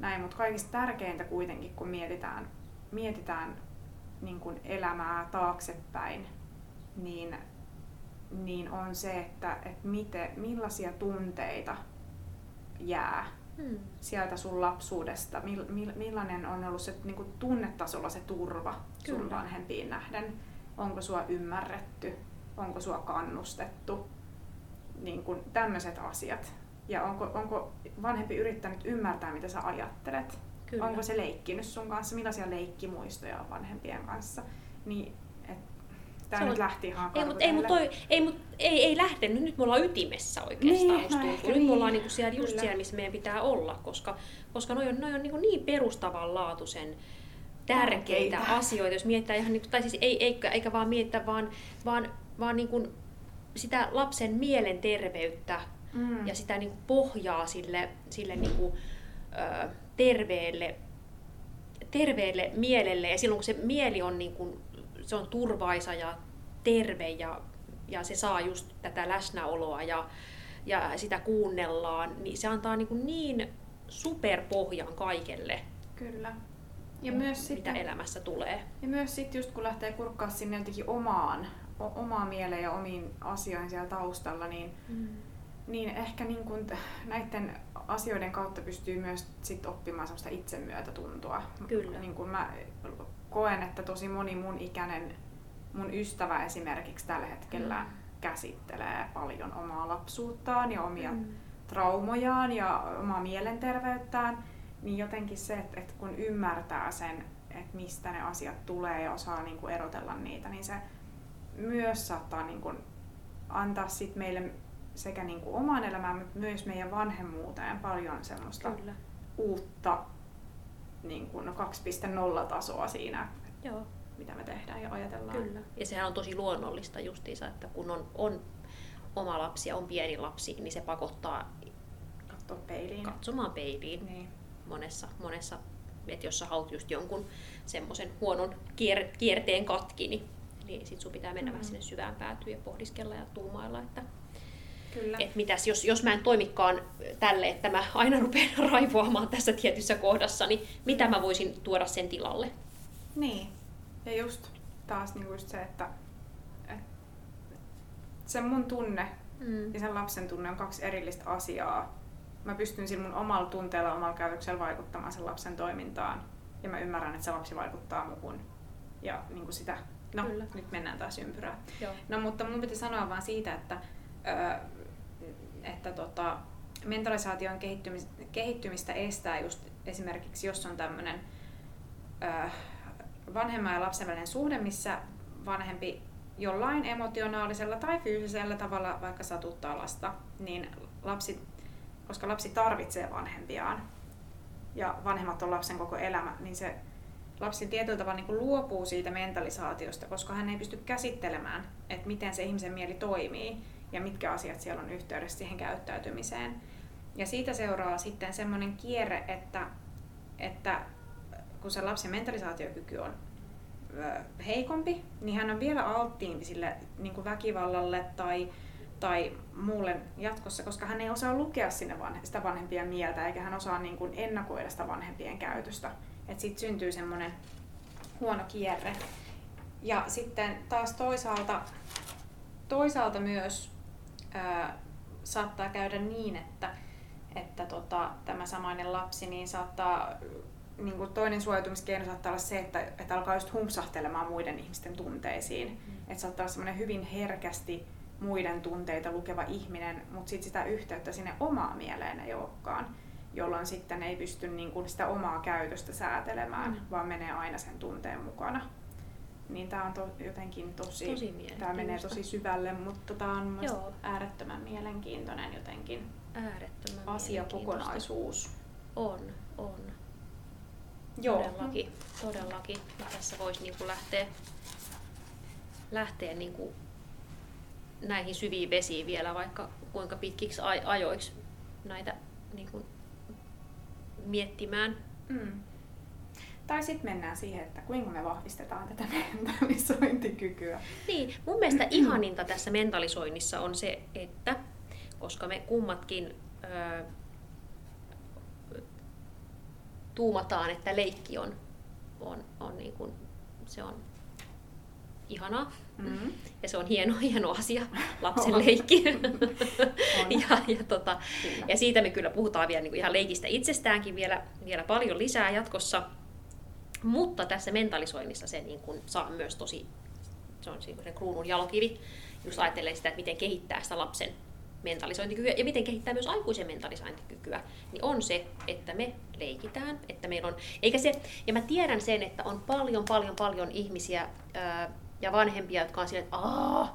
näin, mutta kaikista tärkeintä kuitenkin, kun mietitään, mietitään niin kuin elämää taaksepäin, niin, niin on se, että, että miten, millaisia tunteita jää hmm. sieltä sun lapsuudesta, mill, millainen on ollut se niin kuin tunnetasolla se turva Kyllä. sun vanhempiin nähden, onko sua ymmärretty, onko sua kannustettu, niin kuin tämmöiset asiat ja onko, onko vanhempi yrittänyt ymmärtää, mitä sä ajattelet? Kyllä. Onko se leikkinyt sun kanssa? Millaisia leikkimuistoja on vanhempien kanssa? Niin, Tämä nyt lähti ihan ei, mutta ei, mut toi, ei, mut, ei, ei lähtenyt. Nyt me ollaan ytimessä oikeastaan. Niin, no Nyt niin. me ollaan niinku siellä, just Kyllä. siellä, missä meidän pitää olla, koska, koska noi on, noi on niinku niin perustavanlaatuisen tärkeitä Tärkeitä. asioita, jos mietitään ihan, niinku, tai siis ei, eikä, eikä vaan mietitä, vaan, vaan, vaan niinku sitä lapsen mielenterveyttä, mm. ja sitä niin kuin pohjaa sille, sille niin kuin, ö, terveelle, terveelle mielelle. Ja silloin kun se mieli on, niin kuin, se on turvaisa ja terve ja, ja se saa just tätä läsnäoloa ja, ja sitä kuunnellaan, niin se antaa niin, kuin niin superpohjan kaikelle. Kyllä. Ja myös sitten, mitä elämässä tulee. Ja myös sitten just kun lähtee kurkkaa sinne jotenkin omaan, o- omaan mieleen ja omiin asioihin siellä taustalla, niin mm niin ehkä niin kuin näiden asioiden kautta pystyy myös sit oppimaan sellaista itsemyötätuntoa. Kyllä. Niin kuin mä koen, että tosi moni mun ikäinen, mun ystävä esimerkiksi tällä hetkellä mm. käsittelee paljon omaa lapsuuttaan ja omia mm. traumojaan ja omaa mielenterveyttään. niin jotenkin se, että, että kun ymmärtää sen, että mistä ne asiat tulee ja osaa niin kuin erotella niitä, niin se myös saattaa niin kuin antaa sit meille sekä niin kuin omaan elämään, mutta myös meidän vanhemmuuteen paljon semmoista Kyllä. uutta niin kuin 2.0-tasoa siinä, Joo, mitä me tehdään ja ajatellaan. kyllä. Ja sehän on tosi luonnollista justiinsa, että kun on, on oma lapsi ja on pieni lapsi, niin se pakottaa Katsoa peiliin. katsomaan peiliin Niin. monessa, monessa että jos sä haluat just jonkun semmoisen huonon kier, kierteen katki, niin, niin sit sun pitää mennä Mm. vähän sinne syvään päätyyn ja pohdiskella ja tuumailla, että Kyllä. et mitäs, jos, jos mä en toimikaan tälle, että mä aina rupean raivoamaan tässä tietyssä kohdassa, niin mitä mä voisin tuoda sen tilalle? Niin. Ja just taas niinku just se, että, että se mun tunne Mm. ja sen lapsen tunne on kaksi erillistä asiaa. Mä pystyn sillä mun omalla tunteella, omalla käytöksellä vaikuttamaan sen lapsen toimintaan. Ja mä ymmärrän, että se lapsi vaikuttaa muuhun. Ja niin kuin sitä, no Kyllä. nyt mennään taas ympyrää. Joo. No mutta mun piti sanoa vaan siitä, että, että tota, mentalisaation kehittymistä, kehittymistä estää just esimerkiksi, jos on tämmöinen vanhemman ja lapsen välinen suhde, missä vanhempi jollain emotionaalisella tai fyysisellä tavalla vaikka satuttaa lasta, niin lapsi, koska lapsi tarvitsee vanhempiaan ja vanhemmat on lapsen koko elämä, niin se lapsi tietyllä tavalla niin luopuu siitä mentalisaatiosta, koska hän ei pysty käsittelemään, että miten se ihmisen mieli toimii ja mitkä asiat siellä on yhteydessä siihen käyttäytymiseen. Ja siitä seuraa sitten semmoinen kierre, että, että kun se lapsen mentalisaatiokyky on heikompi, niin hän on vielä alttiimpi sille niin kuin väkivallalle tai, tai muulle jatkossa, koska hän ei osaa lukea sinne vanhe, sitä vanhempien mieltä, eikä hän osaa niin kuin ennakoida sitä vanhempien käytöstä. Sitten syntyy semmoinen huono kierre. Ja sitten taas toisaalta, toisaalta myös ää, saattaa käydä niin, että, että tota, tämä samainen lapsi niin saattaa niin kuin toinen suojautumiskeino saattaa olla se, että, että alkaa just humpsahtelemaan muiden ihmisten tunteisiin. Mm. Että saattaa olla semmoinen hyvin herkästi muiden tunteita lukeva ihminen, mutta sitten sitä yhteyttä sinne omaan mieleen ei olekaan, jolloin sitten ei pysty niin kuin sitä omaa käytöstä säätelemään, mm. vaan menee aina sen tunteen mukana. Niin tämä on to, jotenkin tosi, Tosi tämä menee tosi syvälle, mutta tämä on myös äärettömän mielenkiintoinen jotenkin Äärettömän asiakokonaisuus. On, on. Joo. Todellakin, todellakin. Ja tässä voisi niinku lähteä, lähteä niinku näihin syviin vesiin vielä vaikka kuinka pitkiksi aj- ajoiksi näitä niinku miettimään. Mm. Tai sitten mennään siihen, että kuinka me vahvistetaan tätä mentalisointikykyä. Niin, mun mielestä ihaninta tässä mentalisoinnissa on se, että koska me kummatkin ö, tuumataan, että leikki on, on, on niin kuin, se on ihanaa Mm. ja se on hieno, hieno asia, lapsen leikki. Ja, ja, tota, Kyllä. ja siitä me kyllä puhutaan vielä niin kuin ihan leikistä itsestäänkin vielä, vielä paljon lisää jatkossa. Mutta tässä mentalisoinnissa se niin kuin saa myös tosi, se on se kruunun jalokivi, just ajatellen sitä, että miten kehittää sitä lapsen mentalisointikykyä ja miten kehittää myös aikuisen mentalisointikykyä, niin on se, että me leikitään, että meillä on, eikä se, ja mä tiedän sen, että on paljon, paljon, paljon ihmisiä ää, ja vanhempia, jotka on silleen, että aah,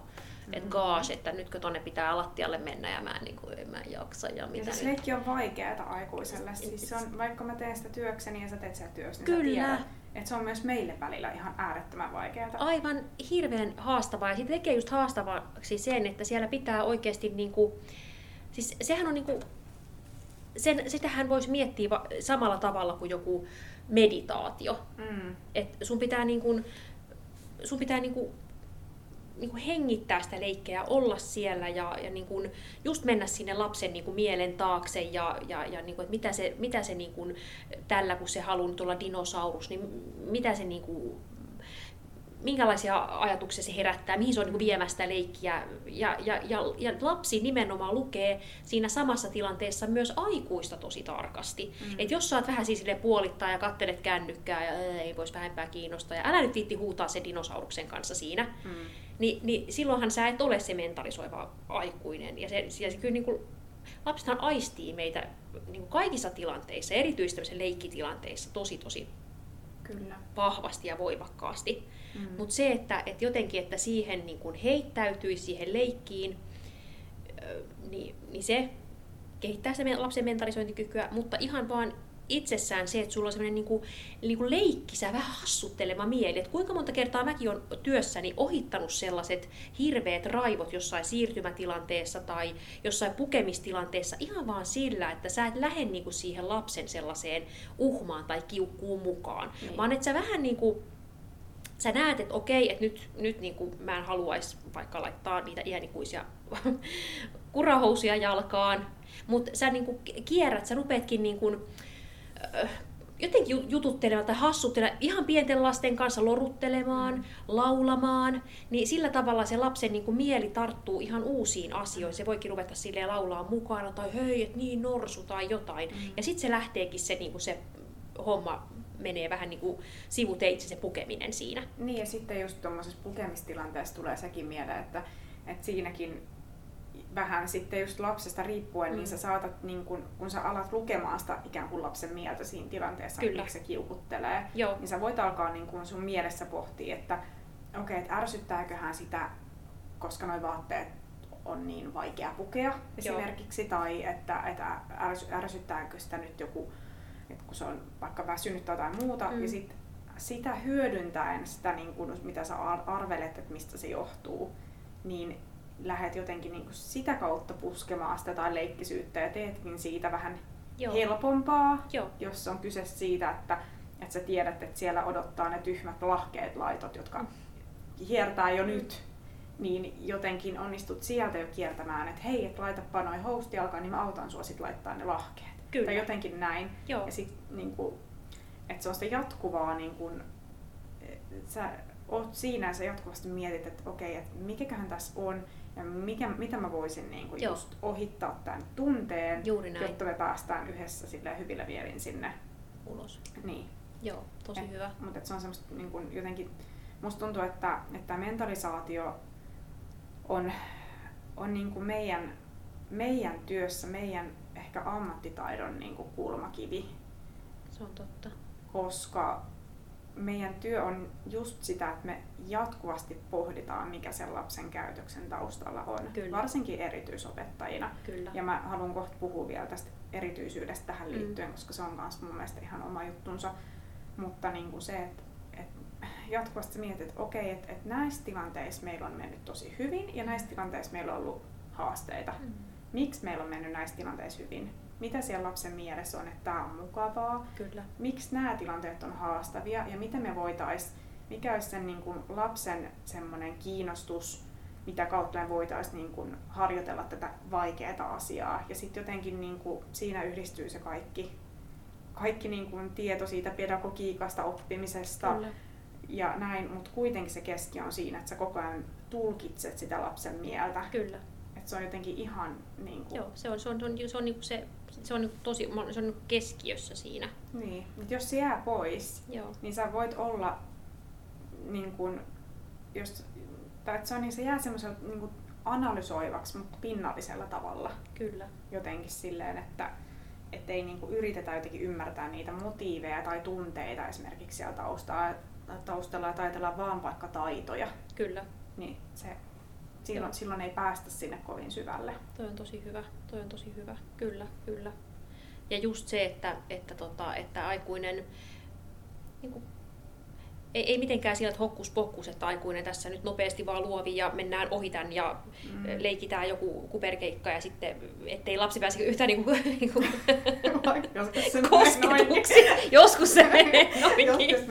että gosh, että nytkö tonne pitää lattialle mennä ja mä en, niin kuin, en mä jaksa ja Ja mitä siis nyt. leikki on vaikeaa aikuiselle. Siis se on, vaikka mä teen sitä työkseni ja sä teet sitä työssä, niin Kyllä. sä tiedät, että se on myös meille välillä ihan äärettömän vaikeaa. aivan hirveän haastavaa. Ja siitä tekee just haastavaksi sen, että siellä pitää oikeasti niinku, siis sehän on niinku, sen, sitähän voisi miettiä va- samalla tavalla kuin joku meditaatio. Mm. Et sun pitää niinku, sun pitää niinku, niinku hengittää sitä leikkeä, olla siellä ja, ja niinku just mennä sinne lapsen niinku mielen taakse ja, ja, ja niinku, että mitä se, mitä se niinku, tällä kun se haluaa olla dinosaurus, niin mitä se niinku, minkälaisia ajatuksia se herättää, mihin se on niin viemässä sitä leikkiä. Ja, ja, ja, ja lapsi nimenomaan lukee siinä samassa tilanteessa myös aikuista tosi tarkasti. Mm. Et jos sä oot vähän siis puolittaa ja kattelet kännykkää ja "Ää, ei voisi vähempää kiinnostaa ja älä nyt viitti huutaa se dinosauruksen kanssa siinä, Mm. Niin, niin silloinhan sä et ole se mentalisoiva aikuinen. Ja se, ja se kyllä niin kuin, lapsethan aistii meitä niin kuin kaikissa tilanteissa, erityisesti leikkitilanteissa tosi tosi Kyllä. vahvasti ja voimakkaasti. Mm. Mutta se, että, että jotenkin, että siihen niin kun heittäytyisi siihen leikkiin, niin, niin se kehittää se lapsen mentalisointikykyä, mutta ihan vaan itsessään se, että sulla on semmoinen niin kuin, niin kuin leikkisä, vähän hassutteleva mieli. Että kuinka monta kertaa mäkin olen työssäni ohittanut sellaiset hirveät raivot jossain siirtymätilanteessa tai jossain pukemistilanteessa ihan vaan sillä, että sä et lähde niin kuin siihen lapsen sellaiseen uhmaan tai kiukkuun mukaan. Niin. Vaan että sä vähän niin kuin, sä näet, että okei, että nyt, nyt niin kuin mä en haluaisi vaikka laittaa niitä iänikuisia kurahousuja jalkaan, mutta sä niin kuin kierrät, sä rupeatkin niin kuin, jotenkin ju- jututtelemaan tai hassuttelemaan ihan pienten lasten kanssa loruttelemaan, laulamaan, niin sillä tavalla se lapsen niin kuin mieli tarttuu ihan uusiin asioihin. Se voikin ruveta silleen laulaa mukana tai hei, et niin norsu tai jotain. Mm. Ja sitten se lähteekin se, niin kuin se homma menee vähän niin kuin sivuteitse se pukeminen siinä. Niin ja sitten just tuommoisessa pukemistilanteessa tulee sekin mieleen, että, että siinäkin vähän sitten just lapsesta riippuen, mm. niin Mm. sä saatat, niin kun, kun sä alat lukemaan sitä ikään kuin lapsen mieltä siinä tilanteessa, Kyllä. miksi se kiukuttelee, Joo, niin sä voit alkaa niin kun sun mielessä pohtia, että okei, okay, että ärsyttääköhän sitä, koska nuo vaatteet on niin vaikea pukea esimerkiksi, tai että, että ärsy, ärsyttääkö sitä nyt joku, että kun se on vaikka väsynyt tai jotain muuta, Mm. ja sit sitä hyödyntäen sitä, niin kun, mitä sä ar- arvelet, että mistä se johtuu, niin lähdet jotenkin niin sitä kautta puskemaan sitä tai leikkisyyttä ja teetkin siitä vähän joo, helpompaa, joo, jos on kyse siitä, että, että sä tiedät, että siellä odottaa ne tyhmät lahkeet laitot, jotka hiertää jo nyt, niin jotenkin onnistut sieltä jo kiertämään, että hei, et laitapa noin housut jalkaan, niin mä autan sua sit laittaa ne lahkeet. Kyllä. Tai jotenkin näin. joo, Ja sit niinku, että se on sitä jatkuvaa, niin kun, sä oot siinä ja sä jatkuvasti mietit, että okei, että mikäköhän tässä on ja mikä, mitä mä voisin niin Joo. just ohittaa tämän tunteen, juuri näin, jotta me päästään yhdessä sille hyvillä mielin sinne. ulos. Niin. Joo, tosi Et- hyvä. Mutta se on semmoista niin kun jotenkin, musta tuntuu, että, että mentalisaatio on, on niin kuin meidän, meidän työssä, meidän ehkä ammattitaidon niin kuin kulmakivi, Se on totta. koska meidän työ on just sitä, että me jatkuvasti pohditaan, mikä sen lapsen käytöksen taustalla on, Kyllä. varsinkin erityisopettajina. Kyllä. Ja mä haluan kohta puhua vielä tästä erityisyydestä tähän Mm. liittyen, koska se on myös mun mielestä ihan oma juttunsa. Mutta niin kuin se, että että jatkuvasti mietit, että okei, että että näissä tilanteissa meillä on mennyt tosi hyvin ja näissä tilanteissa meillä on ollut haasteita. Mm. Miksi meillä on mennyt näissä tilanteissa hyvin? Mitä siellä lapsen mielessä on, että tämä on mukavaa? Kyllä. Miksi nämä tilanteet on haastavia ja miten me voitais, mikä olisi sen niin kuin lapsen semmoinen kiinnostus, mitä kautta me voitaisiin niin kuin harjoitella tätä vaikeaa asiaa. Ja sitten jotenkin niin kuin siinä yhdistyy se kaikki, kaikki niin kuin tieto siitä pedagogiikasta, oppimisesta Kyllä. ja näin, mutta kuitenkin se keski on siinä, että sä koko ajan tulkitset sitä lapsen mieltä. Kyllä. Että se on jotenkin ihan niin kuin, Joo, se on, se on, se on, se on, niinku se, se on tosi, se on keskiössä siinä. niin. Mutta jos se jää pois, Joo, niin sä voit olla niin kun, jos, tai että se, on, niin se jää semmoisella niin kun analysoivaksi, mutta pinnallisella tavalla kyllä. jotenkin silleen, että et ei niin yritetä jotenkin ymmärtää niitä motiiveja tai tunteita esimerkiksi siellä taustalla, taustalla ja taitella vaan vaikka taitoja, Kyllä. niin se, silloin, silloin ei päästä sinne kovin syvälle. Toi on tosi hyvä. Toi on tosi hyvä. Kyllä, kyllä. Ja just se, että, että, tota, että aikuinen niin kuin, ei, ei mitenkään sillä, että hokkus pokkus, että aikuinen tässä nyt nopeasti vaan luovi ja mennään ohi tämän ja Mm. leikitään joku kuperkeikka ja sitten, ettei lapsi pääse yhtään niin kuin, niin kuin noinkin. kosketuksi. Joskus se menee noinkin. Joskus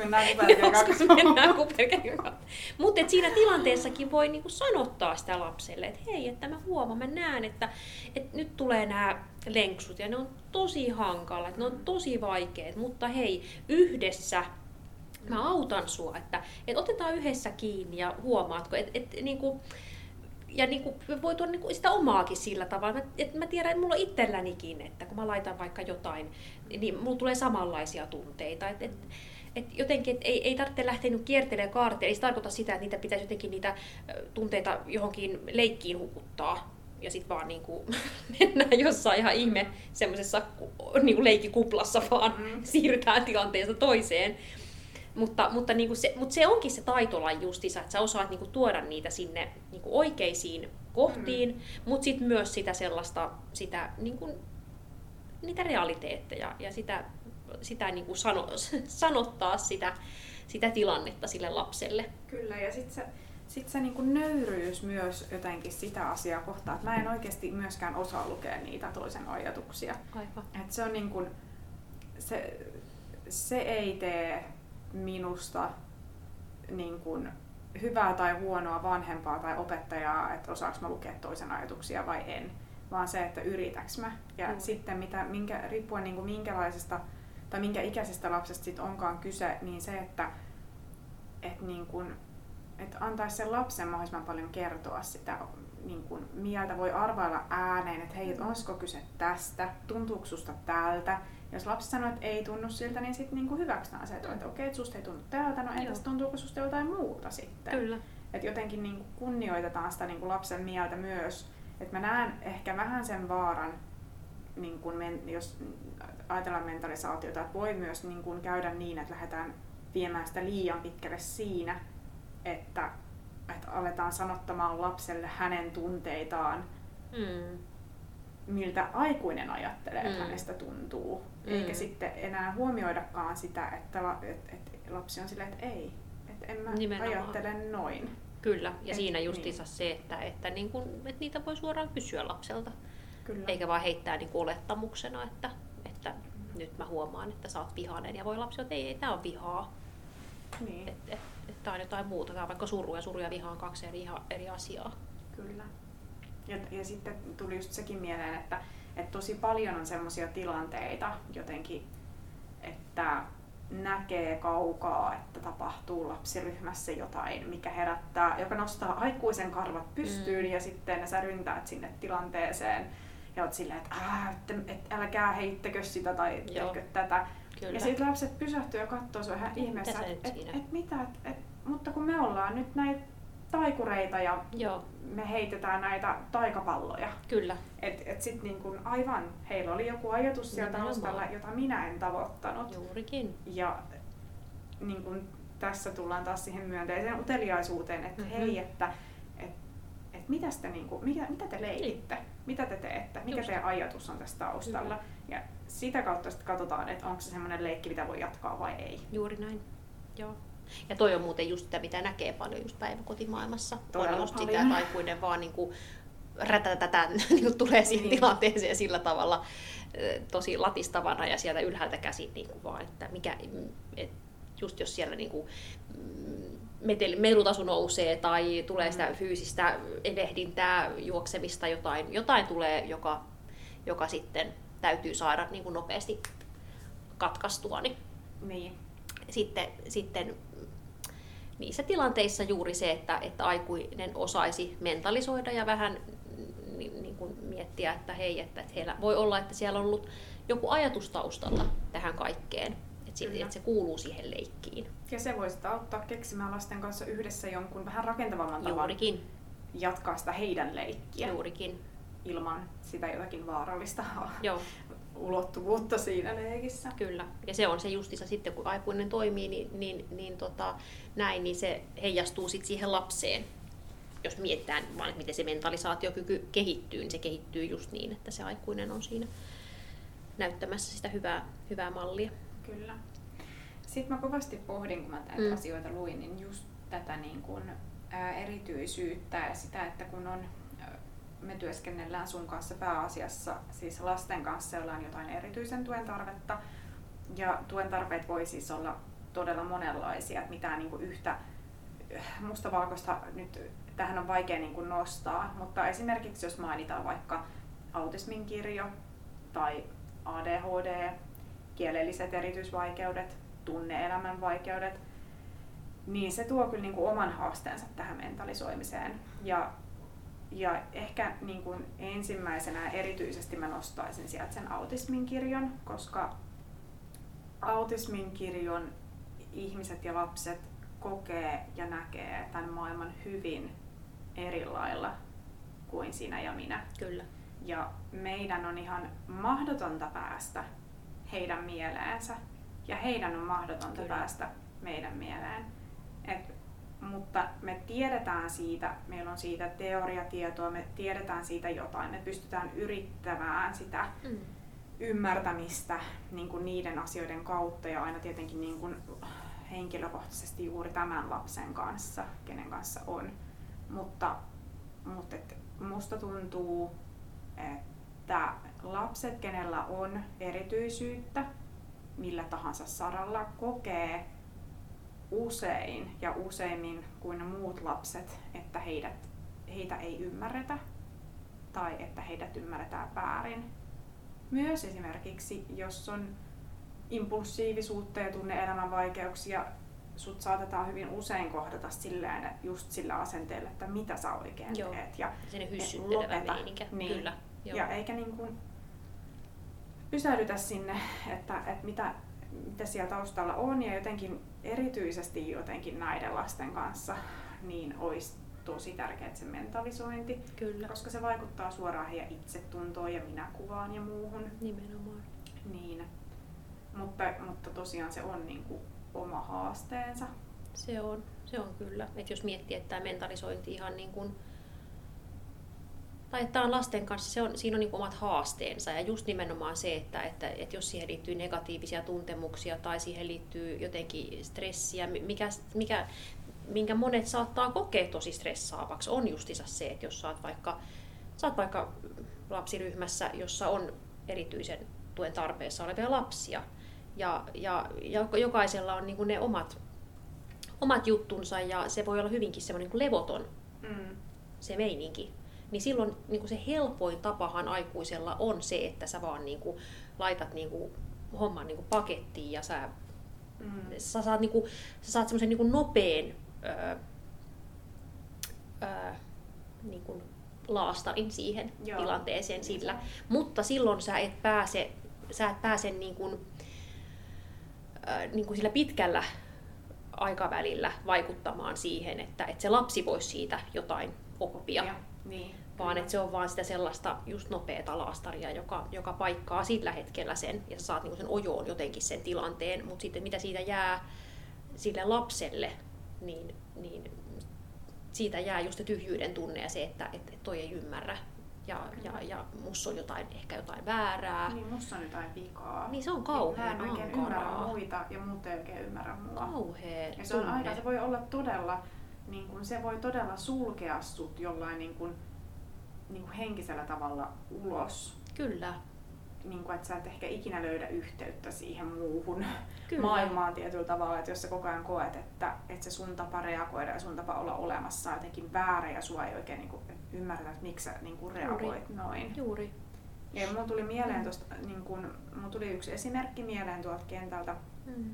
mennään kuperkeikan Mutta siinä tilanteessakin voi niinku sanottaa sitä lapselle, että hei, että mä huomaan, mä näen, että, että nyt tulee nämä lenksut ja ne on tosi hankalat, ne on tosi vaikeat, mutta hei, yhdessä mä autan sua, että, että otetaan yhdessä kiinni ja huomaatko, että, että niinku, ja niin kuin, voi tuoda niin kuin sitä omaakin sillä tavalla. Että mä tiedän, että mulla on itsellänikin, että kun mä laitan vaikka jotain, niin mulla tulee samanlaisia tunteita. Et, et, et jotenkin, et ei, ei tarvitse lähteä nyt kiertelemään kaarteen. Ei se tarkoita sitä, että niitä pitäisi jotenkin niitä tunteita johonkin leikkiin hukuttaa. ja sitten vaan niin kuin, mennään jossain ihan ihme semmoisessa niin leikkikuplassa vaan mm. siirrytään tilanteesta toiseen. Mutta, mutta, niin kuin se, mutta se onkin se taitolaji justiinsa, että sä osaat niin kuin tuoda niitä sinne niin kuin oikeisiin kohtiin, mm. mutta sitten myös sitä sellaista, sitä, niin kuin, niitä realiteetteja ja sitä, sitä niin kuin sano, sanottaa sitä, sitä tilannetta sille lapselle. Kyllä, ja sitten se, sit se niin kuin nöyryys myös jotenkin sitä asiaa kohtaan, että mä en oikeasti myöskään osaa lukea niitä toisen ajatuksia. Aivan. Et se on niin kuin, se, se ei tee minusta niin kuin hyvää tai huonoa vanhempaa tai opettajaa, että osaako mä lukea toisen ajatuksia vai en, vaan se, että yritäks mä. Ja mm. sitten mitä, minkä, riippuen niin kuin minkälaisesta tai minkä ikäisestä lapsesta sit onkaan kyse, niin se, että et niin kuin, et antaisi sen lapsen mahdollisimman paljon kertoa sitä niin kuin mieltä, voi arvailla ääneen, että hei, mm. olisiko kyse tästä, tuntuuko susta tältä, jos lapsi sanoo, että ei tunnu siltä, niin sitten niinku hyväksytään se, että, että okei, että susta ei tunnu tältä, no entäs tuntuuko susta jotain muuta sitten? Kyllä. Että jotenkin niinku kunnioitetaan sitä niinku lapsen mieltä myös. Että mä näen ehkä vähän sen vaaran, niin kun men, jos ajatellaan mentalisaatiota, että voi myös niin kun käydä niin, että lähdetään viemään sitä liian pitkälle siinä, että, että aletaan sanottamaan lapselle hänen tunteitaan mm miltä aikuinen ajattelee, että mm. hänestä tuntuu. Mm. Eikä sitten enää huomioidakaan sitä, että, että, että lapsi on silleen, että ei, että en mä Nimenomaan. ajattele noin. Kyllä, ja Et, siinä justiinsa niin. se, että, että, niin kun, että niitä voi suoraan kysyä lapselta. Kyllä. Eikä vaan heittää niin olettamuksena, että, että mm. nyt mä huomaan, että sä oot vihainen. Ja voi lapsi että ei, ei tää on vihaa. Niin. Että et, et, tää on jotain muuta. Tää on vaikka suru ja suru ja viha on kaksi eri, eri asiaa. Kyllä. Ja, ja sitten tuli just sekin mieleen, että, että tosi paljon on semmoisia tilanteita jotenkin, että näkee kaukaa, että tapahtuu lapsiryhmässä jotain, mikä herättää, joka nostaa aikuisen karvat pystyyn mm. ja sitten sä ryntäät sinne tilanteeseen ja oot silleen, että, että, että älkää heittäkö sitä tai tehkö tätä. Kyllä. Ja sitten lapset pysähtyy ja katsoo sua ihan ihmeessä, että et, et, mitä, et, et, mutta kun me ollaan nyt näitä taikureita ja Joo. me heitetään näitä taikapalloja. Kyllä. Et, et sit niin kun aivan, heillä oli joku ajatus sieltä taustalla, jota minä en tavoittanut. Juurikin. Ja niin kun tässä tullaan taas siihen myönteiseen uteliaisuuteen, että mm-hmm. hei, että et, et mitä, te, niin kun, mitä, mitä te leikitte, niin. mitä te teette, mikä Just. teidän ajatus on tässä taustalla. Kyllä. Ja sitä kautta sitten katsotaan, että onko se semmoinen leikki, mitä voi jatkaa vai ei. Juuri näin. Joo. Ja toi on muuten just sitä, mitä näkee paljon just päiväkotimaailmassa. Todella on just paljon. sitä, että aikuinen vaan niin kuin rätätätä niin tulee siihen niin. tilanteeseen sillä tavalla tosi latistavana ja sieltä ylhäältä käsin niin kuin vaan, että mikä, et just jos siellä niin kuin, mm, melutaso nousee tai tulee sitä mm. fyysistä edehdintää, juoksemista, jotain, jotain tulee, joka, joka sitten täytyy saada niin kuin nopeasti katkaistua. Niin, niin. Sitten, sitten niissä tilanteissa juuri se, että, että aikuinen osaisi mentalisoida ja vähän niin, niin kuin miettiä, että hei, että, että heillä voi olla, että siellä on ollut joku ajatus taustalla tähän kaikkeen, että, siitä, että se kuuluu siihen leikkiin. Ja se voi sitä auttaa keksimään lasten kanssa yhdessä jonkun vähän rakentavamman tavan Juurikin. jatkaa sitä heidän leikkiä. Juurikin. Ilman sitä jotakin vaarallista Joo ulottuvuutta siinä leikissä. Kyllä, ja se on se justissa sitten, kun aikuinen toimii, niin, niin, niin tota, näin, niin se heijastuu sitten siihen lapseen. Jos mietitään vaan, miten se mentalisaatiokyky kehittyy, niin se kehittyy just niin, että se aikuinen on siinä näyttämässä sitä hyvää, hyvää mallia. Kyllä. Sitten mä kovasti pohdin, kun mä näitä mm. asioita luin, niin just tätä niin kuin, ää, erityisyyttä ja sitä, että kun on me työskennellään sun kanssa pääasiassa siis lasten kanssa, joilla on jotain erityisen tuen tarvetta. Ja tuen tarpeet voi siis olla todella monenlaisia, että mitään niin kuin yhtä mustavalkoista nyt tähän on vaikea niin kuin nostaa, mutta esimerkiksi jos mainitaan vaikka autismin kirjo tai ADHD, kielelliset erityisvaikeudet, tunneelämän vaikeudet, niin se tuo kyllä niin kuin oman haasteensa tähän mentalisoimiseen. Ja ja ehkä niin kuin ensimmäisenä erityisesti mä nostaisin sieltä sen autismin kirjon, koska autismin kirjon ihmiset ja lapset kokee ja näkee tämän maailman hyvin eri lailla kuin sinä ja minä. Kyllä. Ja meidän on ihan mahdotonta päästä heidän mieleensä ja heidän on mahdotonta Kyllä. päästä meidän mieleen. Et, mutta me tiedetään siitä, meillä on siitä teoriatietoa, me tiedetään siitä jotain, me pystytään yrittämään sitä Mm. ymmärtämistä niin kuin niiden asioiden kautta ja aina tietenkin niin kuin henkilökohtaisesti juuri tämän lapsen kanssa, kenen kanssa on. Mutta, mutta et musta tuntuu, että lapset, kenellä on erityisyyttä, millä tahansa saralla, kokee usein ja useimmin kuin muut lapset, että heidät, heitä ei ymmärretä tai että heidät ymmärretään väärin. Myös esimerkiksi, jos on impulsiivisuutta ja tunne-elämän vaikeuksia, sut saatetaan hyvin usein kohdata silleen, just sillä asenteella, että mitä sä oikein Joo. teet. Ja, hyssyttelevä lopeta. Niin. Kyllä. Joo. ja eikä niin kuin pysähdytä sinne, että, että mitä, mitä siellä taustalla on ja jotenkin erityisesti jotenkin näiden lasten kanssa, niin olisi tosi tärkeää se mentalisointi, Kyllä. koska se vaikuttaa suoraan heidän itsetuntoon ja minäkuvaan ja muuhun. Nimenomaan. Niin. Mutta, mutta tosiaan se on niin kuin oma haasteensa. Se on, se on kyllä. Et jos miettii, että tämä mentalisointi ihan niin kuin, tai että tämä on lasten kanssa, se on, siinä on niin omat haasteensa ja just nimenomaan se, että, että, että jos siihen liittyy negatiivisia tuntemuksia tai siihen liittyy jotenkin stressiä, mi- mikä, mikä, minkä monet saattaa kokea tosi stressaavaksi, on justiinsa se, että jos saat vaikka, saat vaikka lapsiryhmässä, jossa on erityisen tuen tarpeessa olevia lapsia, ja, ja, ja jokaisella on niin ne omat omat juttunsa ja se voi olla hyvinkin semmoinen niin levoton Mm. se meininki. Niin silloin niin kuin se helpoin tapahan aikuisella on se, että sä vaan niin kuin laitat niin kuin homman niin kuin pakettiin ja sä, Mm. sä saat, niin kuin, sä saat semmoisen niin nopean öö, öö, niin kuin laastarin siihen Joo. Tilanteeseen Niin sillä. Mutta silloin sä et pääse, sä et pääse niin kuin, äh, niin kuin sillä pitkällä aikavälillä vaikuttamaan siihen, että, että se lapsi voisi siitä jotain oppia, Ja, niin. Vaan että se on vaan sitä sellaista just nopeata laastaria, joka, joka paikkaa sillä hetkellä sen, ja saat niin kuin sen ojoon jotenkin sen tilanteen, mutta sitten mitä siitä jää sille lapselle, niin, niin siitä jää just se tyhjyyden tunne ja se, että, että toi ei ymmärrä. Ja, ja, ja musta on jotain, ehkä jotain väärää. Niin, musta on jotain vikaa. Niin se on Mä kauhean en oikein ankaraa. ymmärrä muita ja muut ei oikein ymmärrä mua. Kauhea Ja se on tunne. aika, se voi olla todella, niin kun, se voi todella sulkea sut jollain niin kun, niin kun henkisellä tavalla ulos. Kyllä, Niin kun, että sä et ehkä ikinä löydä yhteyttä siihen muuhun Kyllä. maailmaan tietyllä tavalla, että jos sä koko ajan koet, että, että se sun tapa reagoida ja sun tapa olla olemassa on jotenkin väärä ja sua ei oikein niin kun, ymmärretä, että miksi sä niin kun reagoit noin. juuri. Ja mulla tuli mieleen tosta, niin kun, mulla tuli yksi esimerkki mieleen tuolta kentältä, Mm.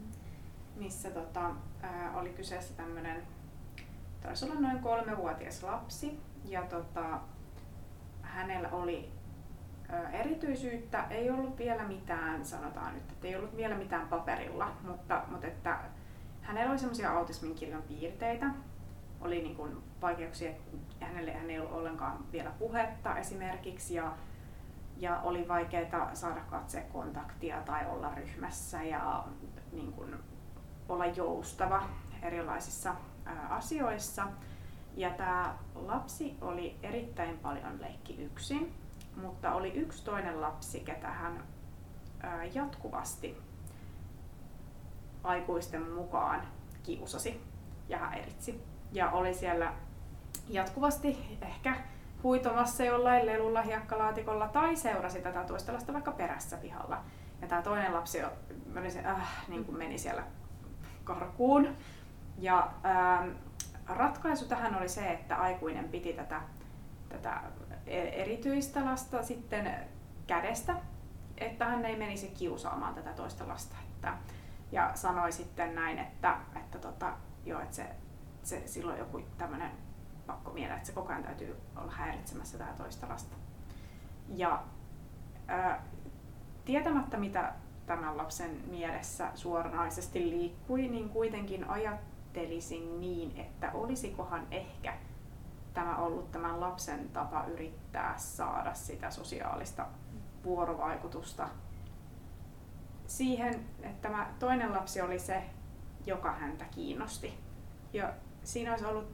missä tota, ää, oli kyseessä tämmöinen, taisi olla noin kolmevuotias lapsi, ja tota, hänellä oli erityisyyttä, ei ollut vielä mitään, sanotaan nyt, että ei ollut vielä mitään paperilla, mutta, mutta että hänellä oli semmoisia autismin kirjon piirteitä, oli niin kuin vaikeuksia, että hänelle hän ei ollut ollenkaan vielä puhetta esimerkiksi, ja ja oli vaikeaa saada katsekontaktia tai olla ryhmässä ja niin kuin, olla joustava erilaisissa asioissa. Ja tämä lapsi oli erittäin paljon leikki yksin, mutta oli yksi toinen lapsi, ketä hän jatkuvasti aikuisten mukaan kiusasi ja häiritsi. Ja oli siellä jatkuvasti ehkä huitomassa jollain lelulla, hiekkalaatikolla tai seurasi tätä toista lasta vaikka perässä pihalla. Ja tämä toinen lapsi se, äh, niin kuin meni siellä karkuun. Ja ähm, ratkaisu tähän oli se, että aikuinen piti tätä, tätä erityistä lasta sitten kädestä, että hän ei menisi kiusaamaan tätä toista lasta. Että, ja sanoi sitten näin, että, että tota, joo, että se, se, silloin joku tämmöinen pakko mieleen, että se koko ajan täytyy olla häiritsemässä tätä toista lasta. Ja ää, tietämättä mitä tämän lapsen mielessä suoranaisesti liikkui, niin kuitenkin ajattelisin niin, että olisikohan ehkä tämä ollut tämän lapsen tapa yrittää saada sitä sosiaalista vuorovaikutusta siihen, että tämä toinen lapsi oli se, joka häntä kiinnosti. Ja siinä olisi ollut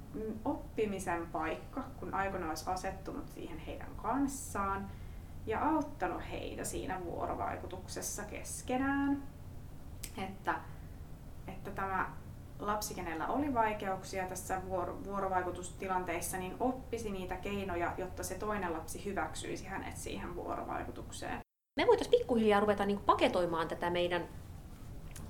oppimisen paikka, kun aikoina olisi asettunut siihen heidän kanssaan ja auttanut heitä siinä vuorovaikutuksessa keskenään. Että, että tämä lapsi, kenellä oli vaikeuksia tässä vuorovaikutustilanteissa, niin oppisi niitä keinoja, jotta se toinen lapsi hyväksyisi hänet siihen vuorovaikutukseen. Me voitaisiin pikkuhiljaa ruveta niin paketoimaan tätä meidän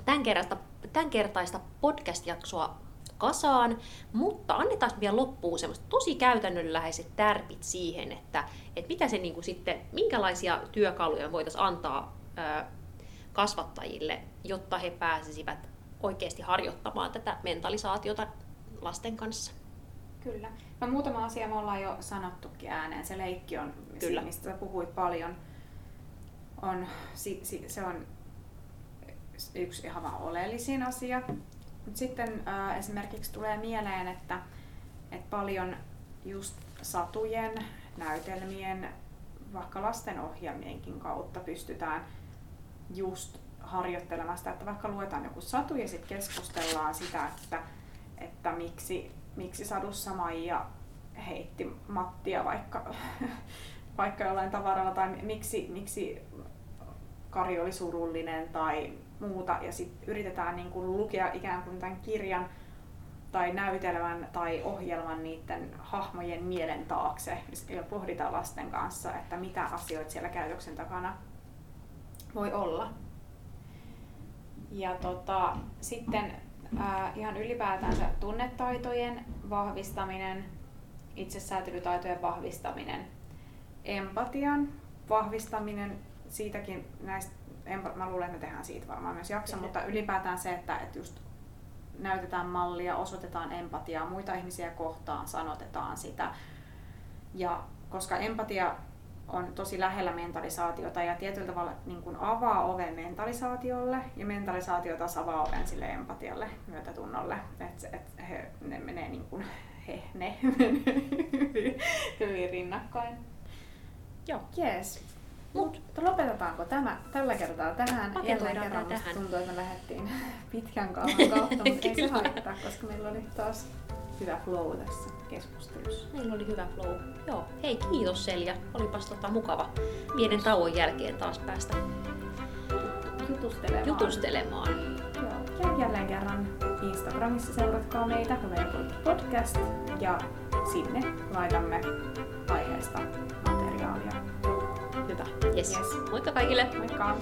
tämänkertaista, tämänkertaista podcast-jaksoa kasaan, mutta annetaan vielä loppuun semmoista tosi käytännönläheiset tärpit siihen, että, että mitä se niin kuin sitten, minkälaisia työkaluja voitaisiin antaa ää, kasvattajille, jotta he pääsisivät oikeasti harjoittamaan tätä mentalisaatiota lasten kanssa. Kyllä. No muutama asia me ollaan jo sanottukin ääneen. Se leikki on, Kyllä. mistä puhuit paljon, on, si, si, se on yksi ihan oleellisin asia. Mut sitten äh, esimerkiksi tulee mieleen, että, että paljon just satujen, näytelmien, vaikka lastenohjelmienkin kautta pystytään just harjoittelemaan sitä, että vaikka luetaan joku satu ja sitten keskustellaan sitä, että, että miksi, miksi sadussa Maija heitti Mattia vaikka, vaikka jollain tavaralla tai miksi, miksi Kari oli surullinen tai muuta ja sitten yritetään niin kuin lukea ikään kuin tämän kirjan tai näytelmän tai ohjelman niiden hahmojen mielen taakse ja pohditaan lasten kanssa, että mitä asioita siellä käytöksen takana voi olla. Ja tota, sitten ää, ihan ylipäätänsä tunnetaitojen vahvistaminen, itsesäätelytaitojen vahvistaminen, empatian vahvistaminen, siitäkin näistä, mä luulen, että me tehdään siitä varmaan myös jakso, Kyllä. mutta ylipäätään se, että, että just näytetään mallia, osoitetaan empatiaa muita ihmisiä kohtaan, sanotetaan sitä. Ja koska empatia on tosi lähellä mentalisaatiota ja tietyllä tavalla niin kuin avaa oven mentalisaatiolle ja mentalisaatio taas avaa oven sille empatialle, myötätunnolle. Että et he, ne menee niin kuin, he, ne hyvin rinnakkain. Joo. Yes. Mut lopetetaanko tämä tällä kertaa tähän? Jälleen kerran tähän. tuntuu, että me lähdettiin pitkän kaavan kautta, mutta ei se haittaa, koska meillä oli taas hyvä flow tässä keskustelussa. Meillä oli hyvä flow. Joo. Hei, kiitos Selja. Olipas tota mukava pienen tauon jälkeen taas päästä jutustelemaan. jutustelemaan. Joo. Ja jälleen kerran Instagramissa seuratkaa meitä, Podcast, ja sinne laitamme aiheesta materiaalia. Hyvä. Yes. yes. Moikka kaikille. Moikka.